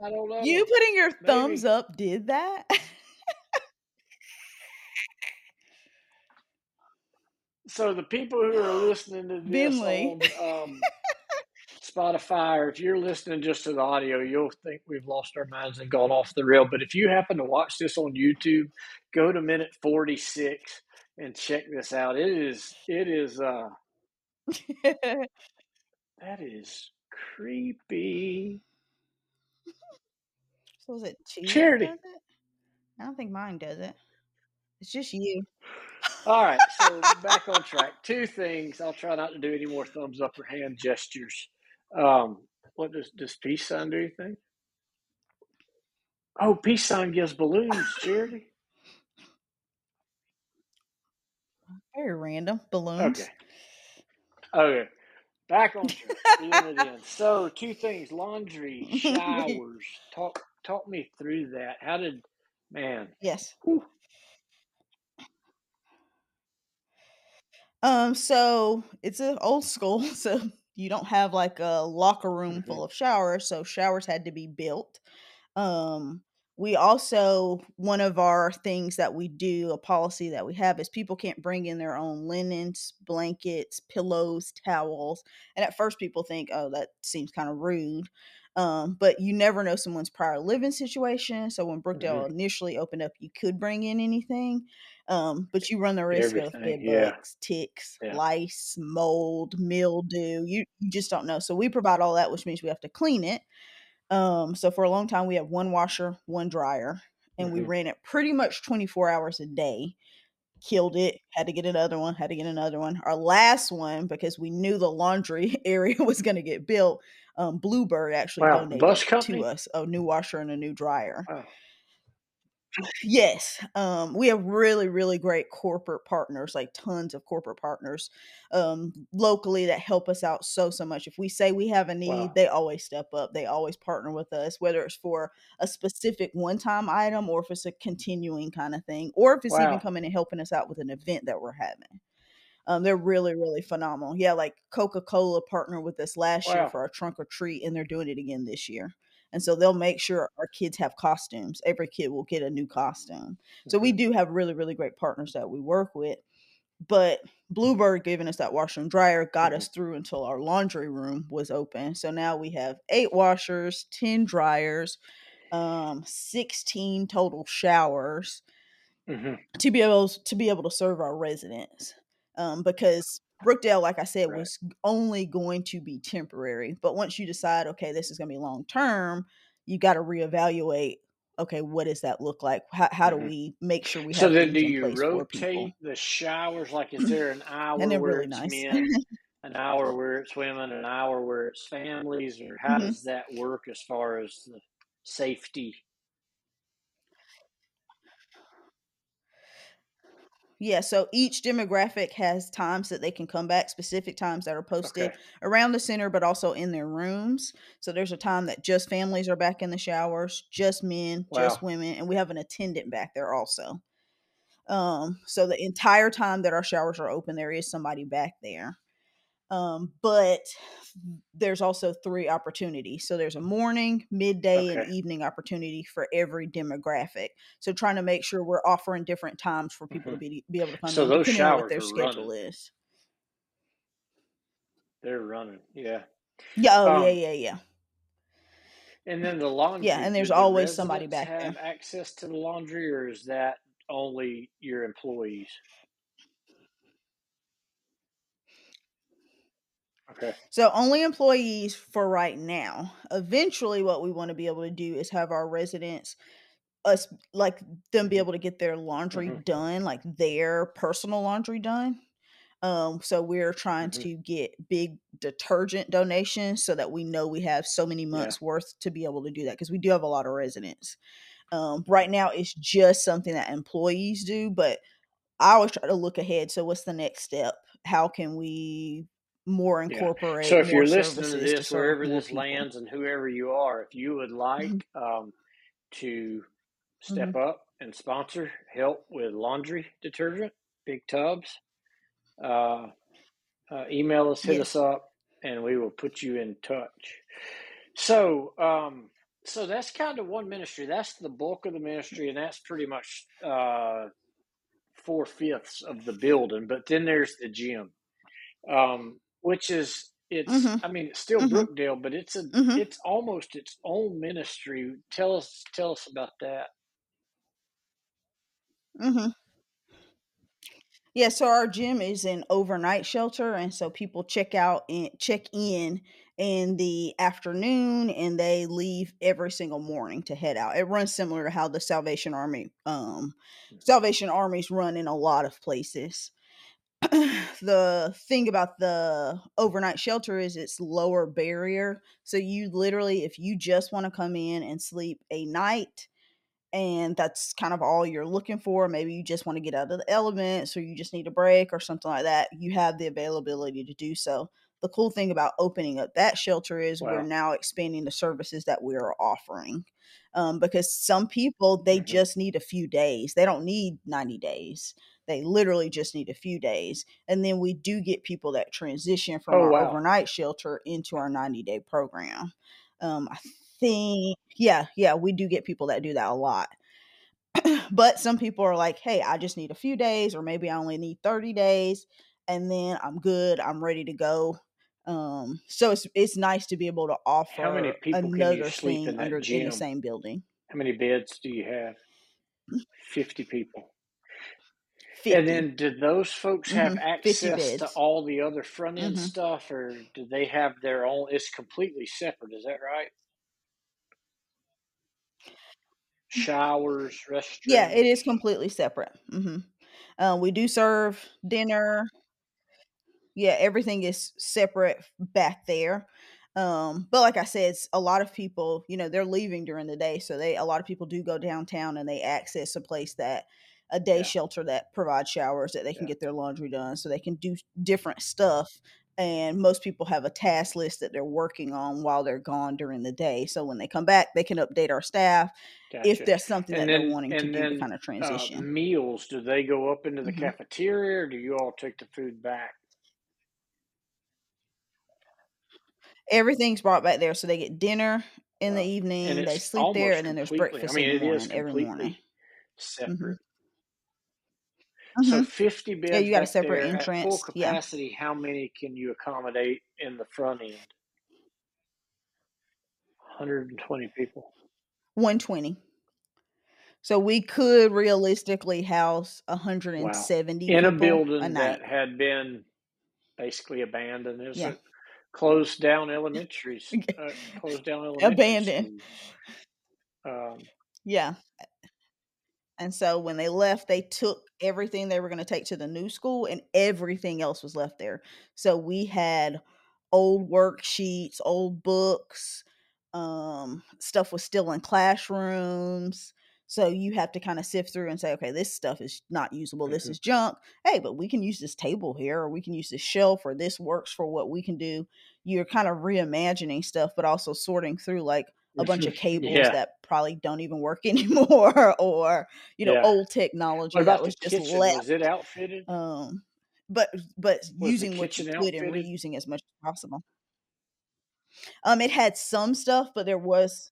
I don't know. You putting your thumbs up did that? So the people who are listening to this Binley. on um, Spotify, or if you're listening just to the audio, you'll think we've lost our minds and gone off the rail. But if you happen to watch this on YouTube, go to minute 46 and check this out. It is, it is, uh, that is creepy. so is it Charity. does it? I don't think mine does it. It's just you. All right, so back on track. Two things. I'll try not to do any more thumbs up or hand gestures. Um, what does does peace sign do anything? Oh, peace sign gives balloons, Charity. Very random. Balloons. Okay. Okay. Back on track. In. So two things: laundry, showers. Talk talk me through that. How did man? yes. whew, Um, so it's an old school, so you don't have like a locker room mhm, full of showers, so showers had to be built. Um, we also one of our things that we do, a policy that we have is people can't bring in their own linens, blankets, pillows, towels. And at first people think, oh, that seems kind of rude. Um, but you never know someone's prior living situation. So when Brookdale mhm. initially opened up, you could bring in anything. Um, but you run the risk of Everything. bed Yeah. bugs, ticks, Yeah. lice, mold, mildew. You, you just don't know. So we provide all that, which means we have to clean it. Um, so for a long time we had one washer, one dryer, and we hmm ran it pretty much 24 hours a day. Killed it, had to get another one, had to get another one. Our last one, because we knew the laundry area was going to get built, um, Bluebird actually Wow. donated to us a new washer and a new dryer. Wow. Yes, um, we have really, really great corporate partners, like tons of corporate partners um, locally that help us out so, so much. If we say we have a need, Wow. they always step up. They always partner with us, whether it's for a specific one time item or if it's a continuing kind of thing, or if it's even Wow. coming and helping us out with an event that we're having. Um, they're really, really phenomenal. Yeah, like Coca Cola partnered with us last year Wow. for our trunk or treat, and they're doing it again this year. And so they'll make sure our kids have costumes. Every kid will get a new costume. So we hmm do have really, really great partners that we work with. But Bluebird giving us that washer and dryer got hmm us through until our laundry room was open. So now we have eight washers, 10 dryers, um, 16 total showers hmm to be able to be able to serve our residents. Um, because Brookdale, like I said, Right. was only going to be temporary. But once you decide, okay, this is going to be long term, you got to reevaluate. Okay, what does that look like? How, how do Mhm. we make sure we So have then, do you place for people? rotate the showers? Like, is there an hour where really it's nice. men, an hour where it's women, an hour where it's families, or how Mhm. does that work as far as the safety? Yeah, so each demographic has times that they can come back, specific times that are posted Okay. around the center, but also in their rooms. So there's a time that just families are back in the showers, just men, just women, and we have an attendant back there also. Um, so the entire time that our showers are open, there is somebody back there. Um, but there's also three opportunities. So there's a morning, midday, and evening opportunity for every demographic. So trying to make sure we're offering different times for people to Mhm. be be able to come So in, those depending on what showers their are schedule running. is. They're running. Yeah. Yeah. Oh, yeah, Um, yeah, yeah. and then the laundry. Yeah, and there's Do the always somebody back there. have access to the laundry, or is that only your employees? Okay. So only employees for right now. Eventually, what we want to be able to do is have our residents, us like them be able to get their laundry Mhm. done, like their personal laundry done. Um, so we're trying Mhm. to get big detergent donations so that we know we have so many Yeah. months worth to be able to do that because we do have a lot of residents. Um, right now, it's just something that employees do, but I always try to look ahead. So, what's the next step? How can we more Yeah. So if you're listening to services to this, wherever this people? lands and whoever you are, if you would Mhm. like um, to step Mhm. up and sponsor help with laundry detergent, big tubs, uh, uh, email us, hit us up, and we will put you in touch. So, um, so that's kind of one ministry. That's the bulk of the ministry, and that's pretty much uh, four fifths of the building. But then there's the gym, um, which is it's. Mhm. I mean, it's still Mhm. Brookdale, but it's a Mhm. it's almost its own ministry. Tell us tell us about that. Mm-hmm. Yeah, so our gym is an overnight shelter, and so people check out and check in in the afternoon, and they leave every single morning to head out. It runs similar to how the Salvation Army, um, Salvation Armies run in a lot of places. the thing about the overnight shelter is it's lower barrier, so you literally, if you just want to come in and sleep a night and that's kind of all you're looking for. Maybe you just want to get out of the elements or you just need a break or something like that. You have the availability to do so. The cool thing about opening up that shelter is we're now expanding the services that we are offering. Um, because some people, they Mhm. just need a few days, they don't need 90 days. They literally just need a few days. And then we do get people that transition from Oh our wow. overnight shelter into our 90 day program. Um, I think, yeah, yeah, we do get people that do that a lot. but some people are like, hey, I just need a few days, or maybe I only need 30 days, and then I'm good, I'm ready to go. Um, so it's it's nice to be able to offer How many people can you another sleep thing in under in the same building. How many beds do you have? Fifty people. 50. And then do those folks have Mhm, access to all the other front end Mhm. stuff, or do they have their own? It's completely separate. Is that right? Showers, Yeah, it is completely separate. Mhm. Uh, we do serve dinner. Yeah, everything is separate back there. Um, but like I said, it's a lot of people, you know, they're leaving during the day, so they a lot of people do go downtown and they access a place that a day Yeah. shelter that provides showers that they can Yeah. get their laundry done, so they can do different stuff. And most people have a task list that they're working on while they're gone during the day. So when they come back, they can update our staff if there's something And that they're wanting to and do to kind of uh, transition. meals. Do they go up into the Mhm. cafeteria, or do you all take the food back? Everything's brought back there, so they get dinner in the evening, they sleep there, and then there's completely. I breakfast mean, in the morning every morning. completely separate. Mhm. So Mhm. 50 Yeah, beds you got a separate there at full entrance. Yeah. capacity. How many can you accommodate in the front end? 120 people. 120. So we could realistically house Wow. 170 In a a building night. that had been basically abandoned. It Yeah. a closed down elementary, uh, closed down elementary Abandoned. Um, Yeah. And so when they left, they took everything they were going to take to the new school and everything else was left there. So we had old worksheets, old books, um, stuff was still in classrooms. So you have to kind of sift through and say, okay, this stuff is not usable. This Mhm. is junk. Hey, but we can use this table here, or we can use this shelf, or this works for what we can do. You're kind of reimagining stuff, but also sorting through like a bunch of cables Yeah. that probably don't even work anymore, or you know, Yeah. old technology that was just kitchen? left. Was it outfitted? Um, but but Was using what you could and reusing as much as possible. Um, it had some stuff, but there was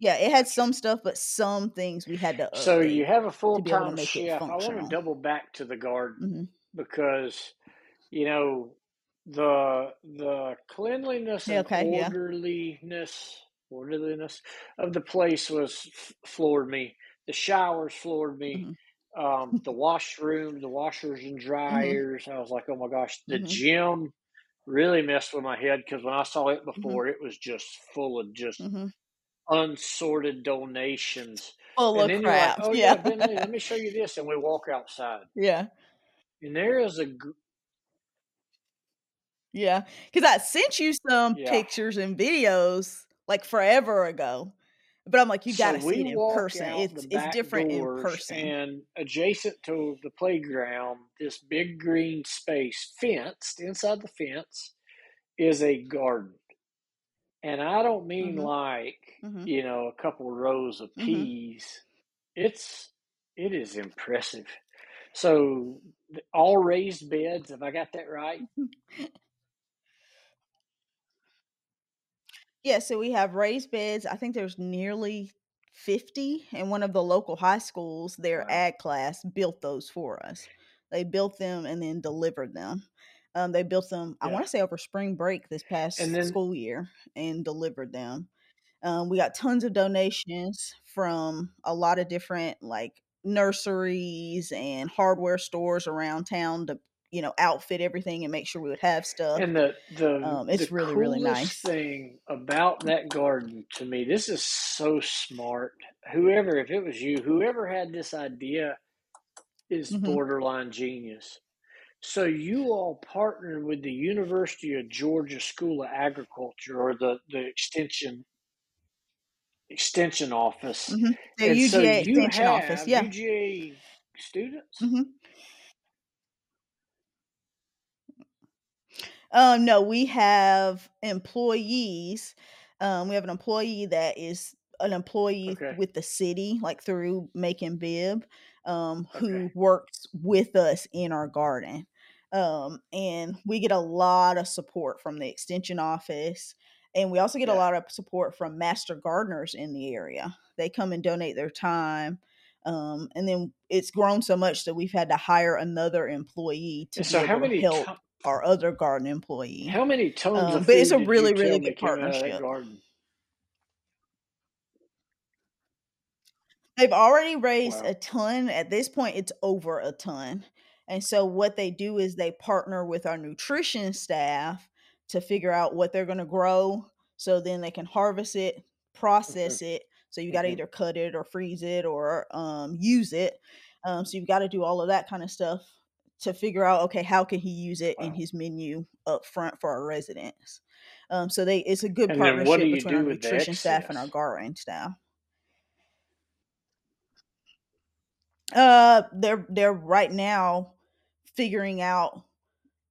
yeah, it had some stuff, but some things we had to So you have a full-time chef. I want to double back to the garden hmm because you know the the cleanliness and okay, yeah. Orderliness of the place was floored me. The showers floored me. hmm Um, the washroom, the washers and hmm dryers. I was like, oh my gosh. The hmm gym really messed with my head because when I saw it hmm before, it was just full of just hmm unsorted donations. Full And of you're like, crap. oh yeah, Yeah. Bentley, let me show you this. And we walk outside. yeah. And there is a, Yeah. Because I sent you some yeah. pictures and videos like forever ago. But I'm like, you got to see it in person. It's it's different in person. and adjacent to the playground, this big green space, fenced inside the fence, is a garden. And I don't mean hmm like, hmm you know, a couple rows of hmm peas. It's, it is impressive. So all raised beds, have I got that right? Yeah, so we have raised beds. I think there's nearly 50 in one of the local high schools. Their Wow. ag class built those for us. They built them and then delivered them. Um, they built them, I want to say, over spring break this And past then, school year and delivered them. Um, we got tons of donations from a lot of different like nurseries and hardware stores around town to, you know, outfit everything and make sure we would have stuff. and the the Um, the it's really, really coolest nice. thing about that garden to me, this is so smart. Whoever, if it was you, whoever had this idea is hmm borderline genius. So you all partnered with the University of Georgia School of Agriculture or the, the extension extension office. hmm The And so UGA you extension office. Yeah. UGA students? hmm Um, no, we have employees. Um, we have an employee that is an employee Okay. with the city, like through Macon Bibb, um, who Okay. works with us in our garden. Um, and we get a lot of support from the extension office. And we also get a Yeah. lot of support from master gardeners in the area. They come and donate their time. Um, and then it's grown so much that we've had to hire another employee to And be so how able to many help our other garden employee. how many tons Um, of but it's a really, really good came out of that partnership. garden? They've already raised Wow. a ton. At this point, it's over a ton. And so what they do is they partner with our nutrition staff to figure out what they're going to grow so then they can harvest it, hmm process it. So you got to hmm either cut it or freeze it or um, use it. Um, so you've got to do all of that kind of stuff to figure out okay how can he use it in his menu up front for our residents. Um, so they it's a good And then what do partnership between our nutrition staff and our garden staff. Uh, they're they're right now figuring out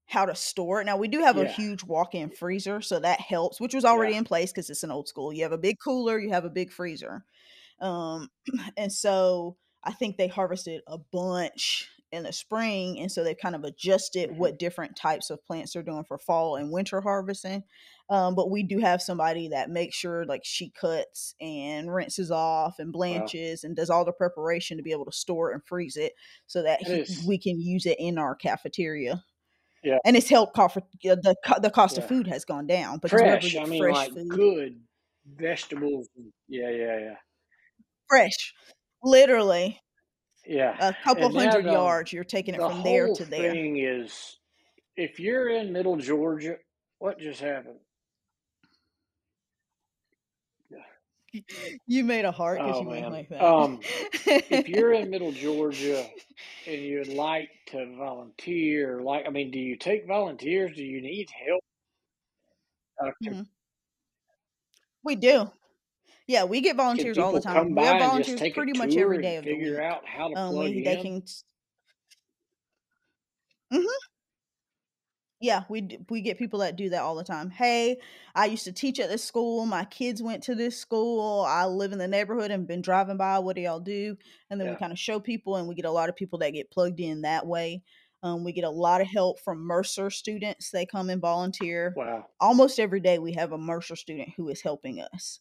how to store it. Now we do have a huge walk-in freezer, so that helps, which was already Yeah. in place because it's an old school. You have a big cooler, you have a big freezer. Um, and so I think they harvested a bunch in the spring, and so they've kind of adjusted hmm what different types of plants they're doing for fall and winter harvesting. Um, but we do have somebody that makes sure like she cuts and rinses off and Wow. blanches and does all the preparation to be able to store and freeze it so that he, is, we can use it in our cafeteria. yeah, And it's helped cost the the cost of food has gone down because we're able to Fresh. I mean, fresh like food, good vegetables. Yeah, yeah, yeah. fresh, literally Yeah. a couple And hundred the yards. You're taking it the from there whole to there. thing is if you're in Middle Georgia, what just happened? You made a heart because Oh you went like that. Um, if you're in Middle Georgia and you'd like to volunteer, like I mean, do you take volunteers? Do you need help? Okay. Mhm. We do. Yeah, we get volunteers all the time. We have by and just volunteers pretty much every day of the figure week. out how to Um, plug we they in? can. Mhm. Yeah, we we get people that do that all the time. Hey, I used to teach at this school. My kids went to this school. I live in the neighborhood and been driving by. What do y'all do? And then we kind of show people, and we get a lot of people that get plugged in that way. Um, we get a lot of help from Mercer students. They come and volunteer. Wow. Almost every day, we have a Mercer student who is helping us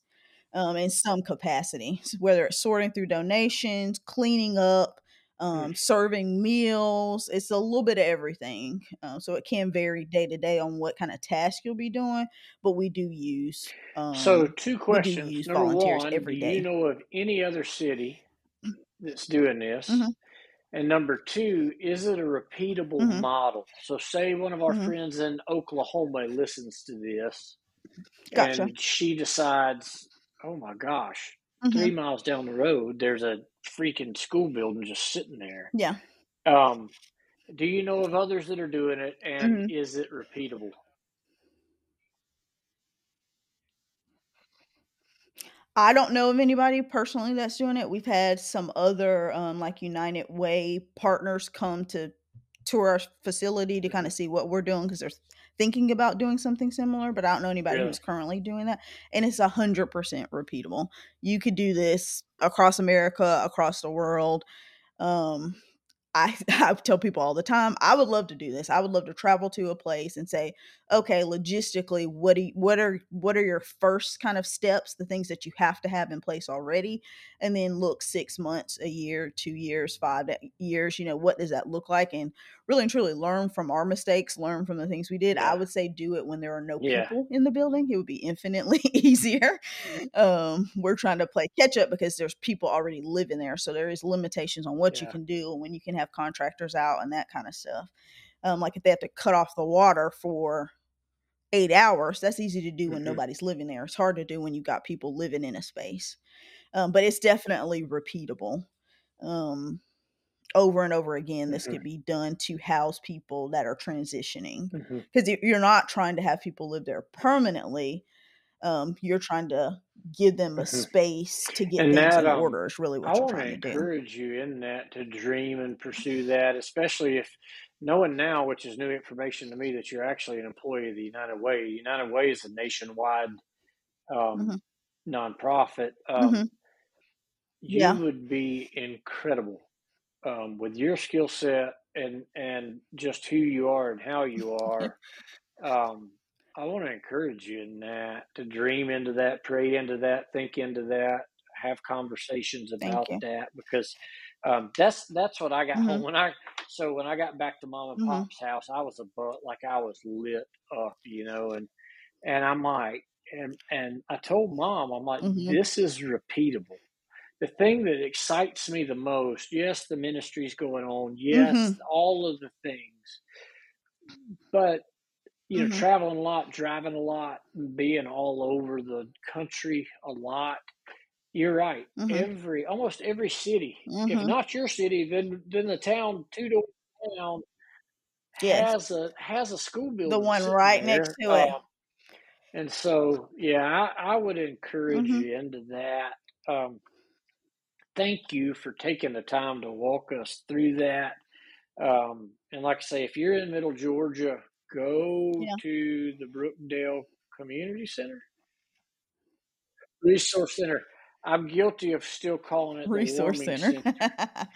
um, in some capacity, whether it's sorting through donations, cleaning up, um, Mm. serving meals. It's a little bit of everything. Um, so it can vary day to day on what kind of task you'll be doing, but we do use So, um, two we do questions. use Number volunteers one, do you know of any other city that's doing this? hmm And number two, is it a repeatable hmm model? So, say one of our hmm friends in Oklahoma listens to this Gotcha. and she decides, oh my gosh, hmm three miles down the road, there's a freaking school building just sitting there. Yeah. Um, do you know of others that are doing it and hmm is it repeatable? I don't know of anybody personally that's doing it. We've had some other um, like United Way partners come to tour our facility to kind of see what we're doing because they're thinking about doing something similar, but I don't know anybody Really? who's currently doing that. And it's a hundred percent repeatable. You could do this across America, across the world. Um, I, I tell people all the time, I would love to do this. I would love to travel to a place and say, okay, logistically, what do you, what are what are your first kind of steps, the things that you have to have in place already, and then look six months, a year, two years, five years. You know, what does that look like? And really and truly learn from our mistakes, learn from the things we did. I would say do it when there are no Yeah. people in the building. It would be infinitely easier um, we're trying to play catch up because there's people already living there, so there is limitations on what you can do and when you can have contractors out and that kind of stuff. Um, like if they have to cut off the water for eight hours, that's easy to do when hmm nobody's living there. It's hard to do when you've got people living in a space, um, but it's definitely repeatable. Um, over and over again, this hmm could be done to house people that are transitioning because you're not trying to have people live there permanently um, you're trying to give them a hmm space to get And things that, in um, order is really I what you're want to trying to do. encourage you in that to dream and pursue that, especially if knowing now, which is new information to me, that you're actually an employee of the United Way. United Way is a nationwide um, nonprofit. hmm Um, you Yeah. would be incredible um, with your skill set and and just who you are and how you are. Um, I want to encourage you in that to dream into that, pray into that, think into that, have conversations about that because um, that's that's what I got home. hmm when I so when I got back to mom and hmm pop's house, I was a butt like I was lit up, you know, and and I'm like, and and I told mom, I'm like, hmm this is repeatable. The thing that excites me the most, yes, the ministry's going on, yes, hmm all of the things, but you know, hmm traveling a lot, driving a lot, being all over the country a lot. You're right. hmm Every almost every city, if hmm not your city, then then the town two doors down Yes. has a has a school building. The one right next there. to it. Um, and so, yeah, I, I would encourage hmm you into that. Um, thank you for taking the time to walk us through that. Um, and like I say, if you're in Middle Georgia, go Yeah. to the Brookdale Community Center, Resource Center. I'm guilty of still calling it Resource Center. Center.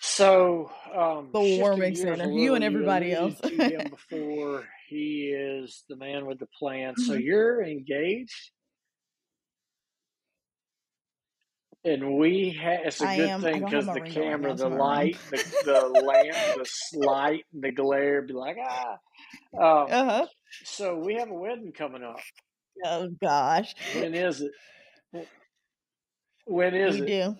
So, um, the Warming Center. You and everybody else. alluded to him before. He is the man with the plan. So hmm you're engaged, and we ha- it's a I good am. Thing because the ring on right camera, the so my ring. light, the the lamp, the light, the glare be like ah. Um, uh huh. so we have a wedding coming up. Oh gosh. When is it? Wh- When is We it? do.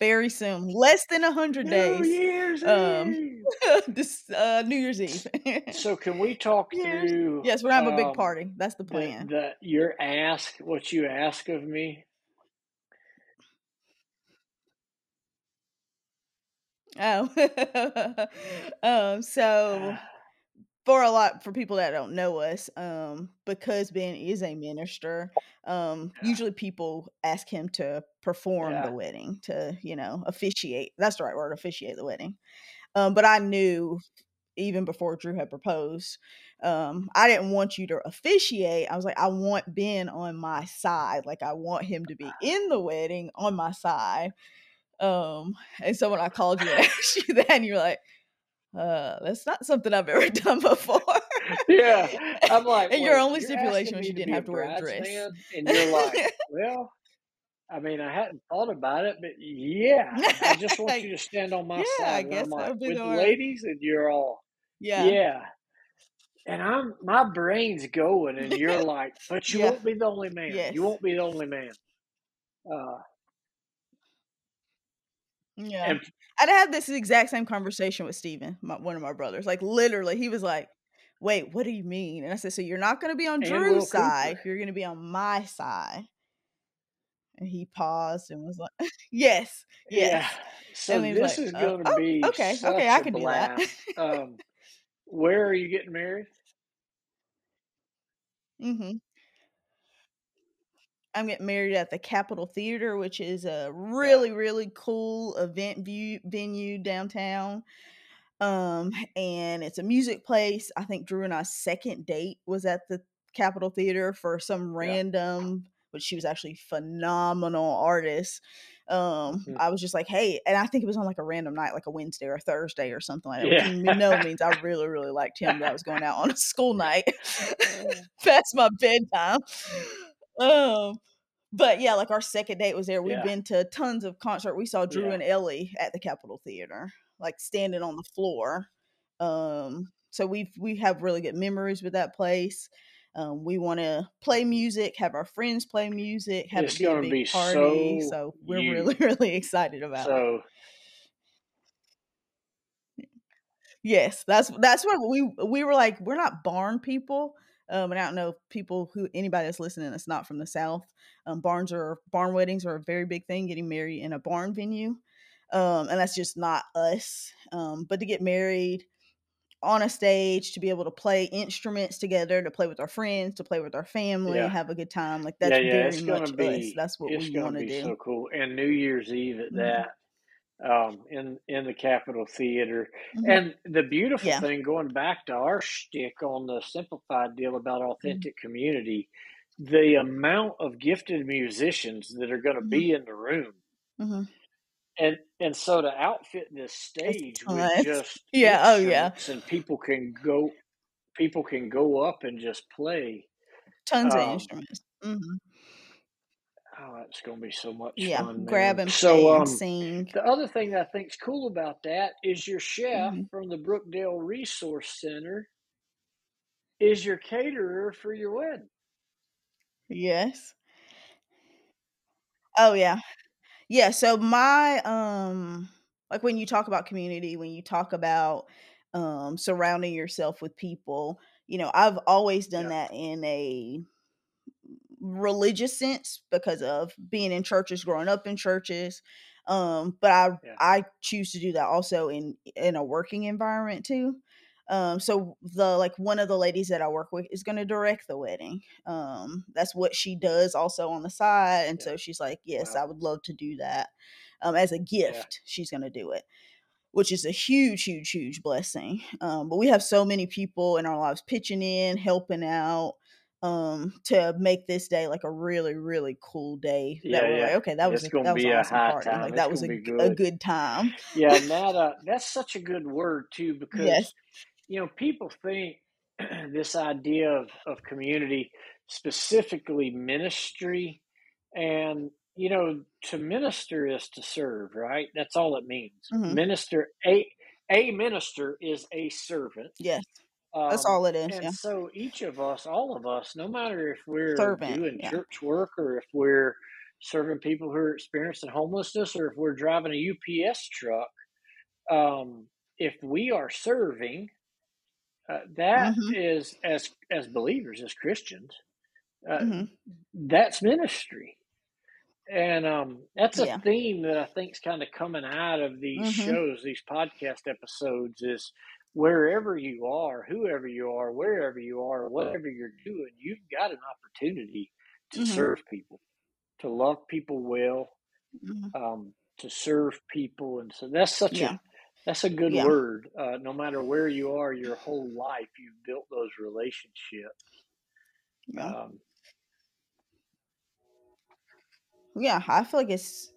Very soon. Less than a hundred days. Year's Year's Um, Eve. this uh, New Year's Eve. So can we talk Year's- through? yes, we're having a big um, party. That's the The, plan. the your ask, what you ask of me. Oh, um, so for a lot for people that don't know us, um, because Ben is a minister, um, Yeah. usually people ask him to perform Yeah. the wedding, to you know officiate. That's the right word, officiate the wedding. Um, but I knew even before Drew had proposed, um, I didn't want you to officiate. I was like, I want Ben on my side. Like I want him to be in the wedding on my side. Um, and so when I called you and asked you that, and you're like, uh, that's not something I've ever done before. Yeah, I'm like, And your only stipulation was you didn't have to wear a dress." bridesman?" And you're like, well, I mean, I hadn't thought about it, but yeah, I just want you to stand on my Yeah, I side. And guess I'm like, with ladies, and you're all, yeah. yeah. And I'm my brain's going, and you're like, but you Yeah. won't be the only man. Yes. You won't be the only man. Uh, Yeah. and I'd had this exact same conversation with Steven, my, one of my brothers. Like literally, he was like, "Wait, what do you mean?" And I said, "So you're not going to be on And Drew's Will side. Cooper. You're going to be on my side." And he paused and was like, "Yes, yes." yeah. So this like, is uh, going to oh, be okay, such okay, I can do that. um, where are you getting married? hmm I'm getting married at the Capitol Theater, which is a really, really cool event view venue downtown. Um, and it's a music place. I think Drew and I's second date was at the Capitol Theater for some Yeah. random, but she was actually phenomenal artist. Um, Mhm. I was just like, hey, and I think it was on like a random night, like a Wednesday or a Thursday or something like that. Yeah. Which no means I really, really liked him, that I was going out on a school night past my bedtime. Um, but yeah, like our second date was there. We've Yeah. been to tons of concert. We saw Drew Yeah. and Ellie at the Capitol Theater, like standing on the floor. Um, so we've we have really good memories with that place. Um, we want to play music, have our friends play music, have It's a gonna big be party. so So we're you. really, really excited about it. So Yes, that's that's what we we were like. We're not barn people, um, and I don't know if people who anybody that's listening that's not from the south. Um, barns are barn weddings are a very big thing. Getting married in a barn venue, um, and that's just not us. Um, but to get married on a stage, to be able to play instruments together, to play with our friends, to play with our family, Yeah. have a good time, like that's yeah, very it's much gonna us. That's what we want to do. so cool. And New Year's Eve at Mhm. that. Um, in in the Capitol Theater, Mhm. and the beautiful Yeah. thing, going back to our shtick on the simplified deal about Mm-hmm. authentic community, the amount of gifted musicians that are going to Mhm. be in the room, hmm and and so to outfit this stage with just Yeah. Oh yeah. and people can go people can go up and just play Tons of um instruments. Oh it's going to be so much Yeah. fun Grab and so um sing. the other thing that i is cool about that is your chef hmm from the brookdale resource center is your caterer for your wedding Yes. Oh yeah. Yeah, so my um like when you talk about community, when you talk about um surrounding yourself with people, you know, I've always done yeah that in a religious sense because of being in churches, growing up in churches. Um, but I yeah I choose to do that also in in a working environment too. Um, so the like one of the ladies that I work with is going to direct the wedding. Um, that's what she does also on the side, and yeah so she's like, "Yes, wow I would love to do that." Um, as a yeah gift, she's going to do it which is a huge, huge, huge blessing. Um, but we have so many people in our lives pitching in, helping out um, to make this day like a really, really cool day. That yeah we're like, yeah okay, that was it's a that was be an a awesome party. time Like it's that was a, to be g- a good good time. yeah and that uh that's such a good word too Yes. because you know people think this idea of, of community specifically ministry and you know to minister is to serve right that's all it means hmm minister a a minister is a servant Yes. That's um all it is. and Yeah. so each of us all of us no matter if we're Servant. doing Yeah. church work or if we're serving people who are experiencing homelessness or if we're driving a ups truck um, if we are serving, uh, that Mhm. is as as believers, as Christians, uh, Mhm. that's ministry. And um, that's a Yeah. theme that I think is kind of coming out of these Mhm. shows, these podcast episodes, is wherever you are, whoever you are, wherever you are, whatever you're doing, you've got an opportunity to Mhm. serve people, to love people well, Mhm. um, to serve people, and so that's such Yeah. a that's a good Yeah. word. Uh, no matter where you are, your whole life, you've built those relationships. Yeah. Um, Yeah, I feel like it's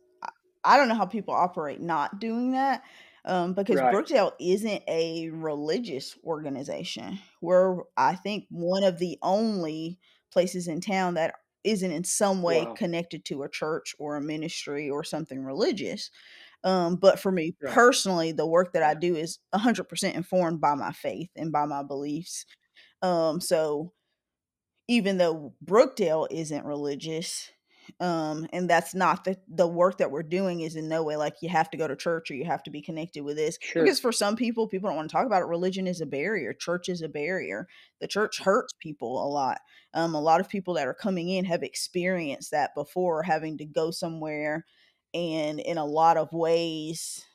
I don't know how people operate not doing that, um, because right. Brookdale isn't a religious organization. We're, I think, one of the only places in town that isn't in some way Wow. connected to a church or a ministry or something religious. Um, but for me Right. personally, the work that I do is 100% informed by my faith and by my beliefs. Um, so even though Brookdale isn't religious, um, and that's not the the work that we're doing is in no way like you have to go to church or you have to be connected with this. Sure. Because for some people, people don't want to talk about it. Religion is a barrier. Church is a barrier. The church hurts people a lot. Um, a lot of people that are coming in have experienced that before, having to go somewhere, and in a lot of ways,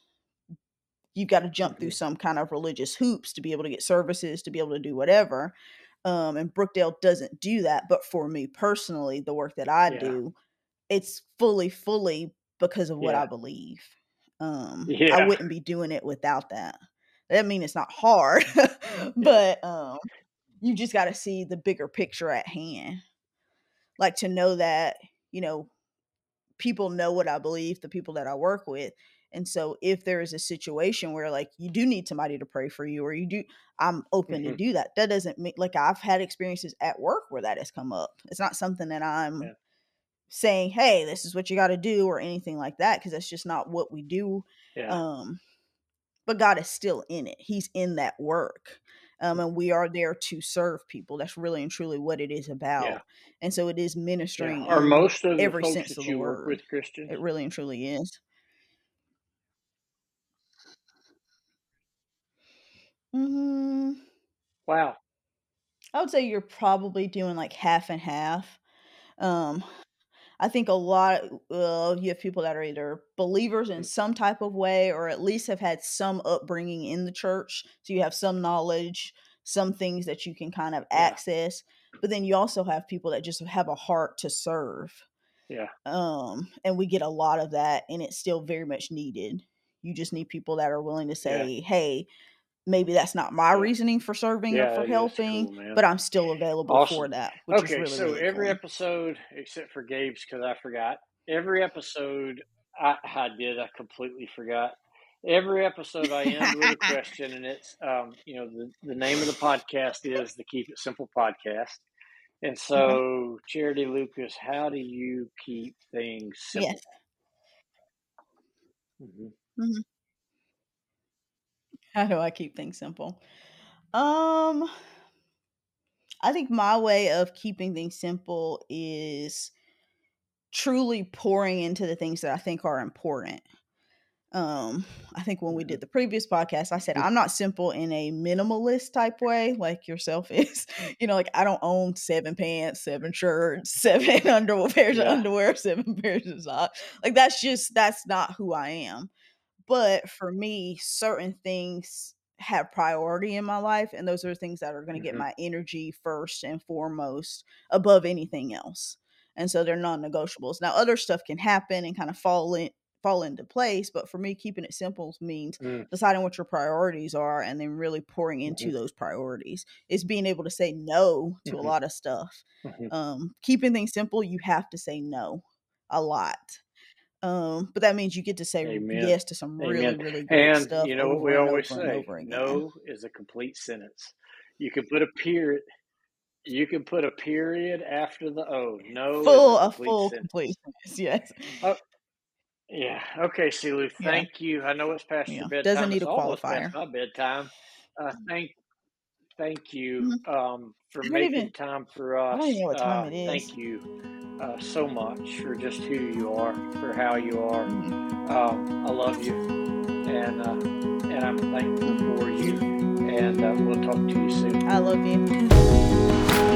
you've got to jump through Mhm. some kind of religious hoops to be able to get services, to be able to do whatever. Um, and Brookdale doesn't do that. But for me personally, the work that I Yeah. do, it's fully, fully because of what I believe. Um, yeah. I wouldn't be doing it without that. That mean it's not hard, but um, you just got to see the bigger picture at hand. Like to know that, you know, people know what I believe, the people that I work with. And so if there is a situation where like you do need somebody to pray for you or you do I'm open to Mhm. do that. That doesn't mean like I've had experiences at work where that has come up. It's not something that I'm Yeah. Saying, "Hey, this is what you got to do" or anything like that because that's just not what we do. Yeah. Um but God is still in it. He's in that work. Um, and we are there to serve people. That's really and truly what it is Yeah. about. And so it is Yeah. ministering Are most of the every folks sense that of the you work word. with Christians? It really and truly is. Mm, Wow. I would say you're probably doing like half and half. Um, I think a lot uh, you have people that are either believers in Mm. some type of way or at least have had some upbringing in the church. So you have some knowledge, some things that you can kind of Yeah. access. But then you also have people that just have a heart to serve. Yeah. Um, and we get a lot of that and it's still very much needed. You just need people that are willing to Yeah. say, "Hey, maybe that's not my Yeah. reasoning for serving or for helping, cool, but I'm still available for that," which is Okay, really, so really every cool. episode, except for Gabe's because I forgot, every episode I, I did, I completely forgot. Every episode I end with a question, and it's, um, you know, the, the name of the podcast is the Keep It Simple podcast. And Okay. so, Charity Lucas, how do you keep things simple? Yes. hmm Mhm. How do I keep things simple? Um, I think my way of keeping things simple is truly pouring into the things that I think are important. Um, I think when we hmm did the previous podcast, I said Mhm. I'm not simple in a minimalist type way, like yourself is. You know, like I don't own seven pants, seven shirts, seven underwear pairs of underwear, seven pairs of socks. Like that's just that's not who I am. But for me, certain things have priority in my life, and those are things that are going to get hmm my energy first and foremost above anything else. And so they're non-negotiables. Now, other stuff can happen and kind of fall in fall into place, but for me, keeping it simple means mm deciding what your priorities are and then really pouring into those priorities. It's being able to say no to a hmm lot of stuff. hmm Um, keeping things simple, you have to say no a lot. Um, but that means you get to say Amen. yes to some really, Amen. really good And stuff you know what we always say no is a complete sentence. You can put a period, you can put a period after the O. No is a Full, a full, sentence. complete sentence. Yes. Oh, yeah. Okay, Silu, Yeah. thank you. I know it's past Yeah. your Doesn't need It's a qualifier. my bedtime. Uh, thank, thank you Mhm. um, for making even, time for I don't us. know what time Uh, it is. thank you uh, so much for just who you are, for how you are. Mhm. Um, I love you. and uh, and I'm thankful for you. And uh, we'll talk to you soon. I love you.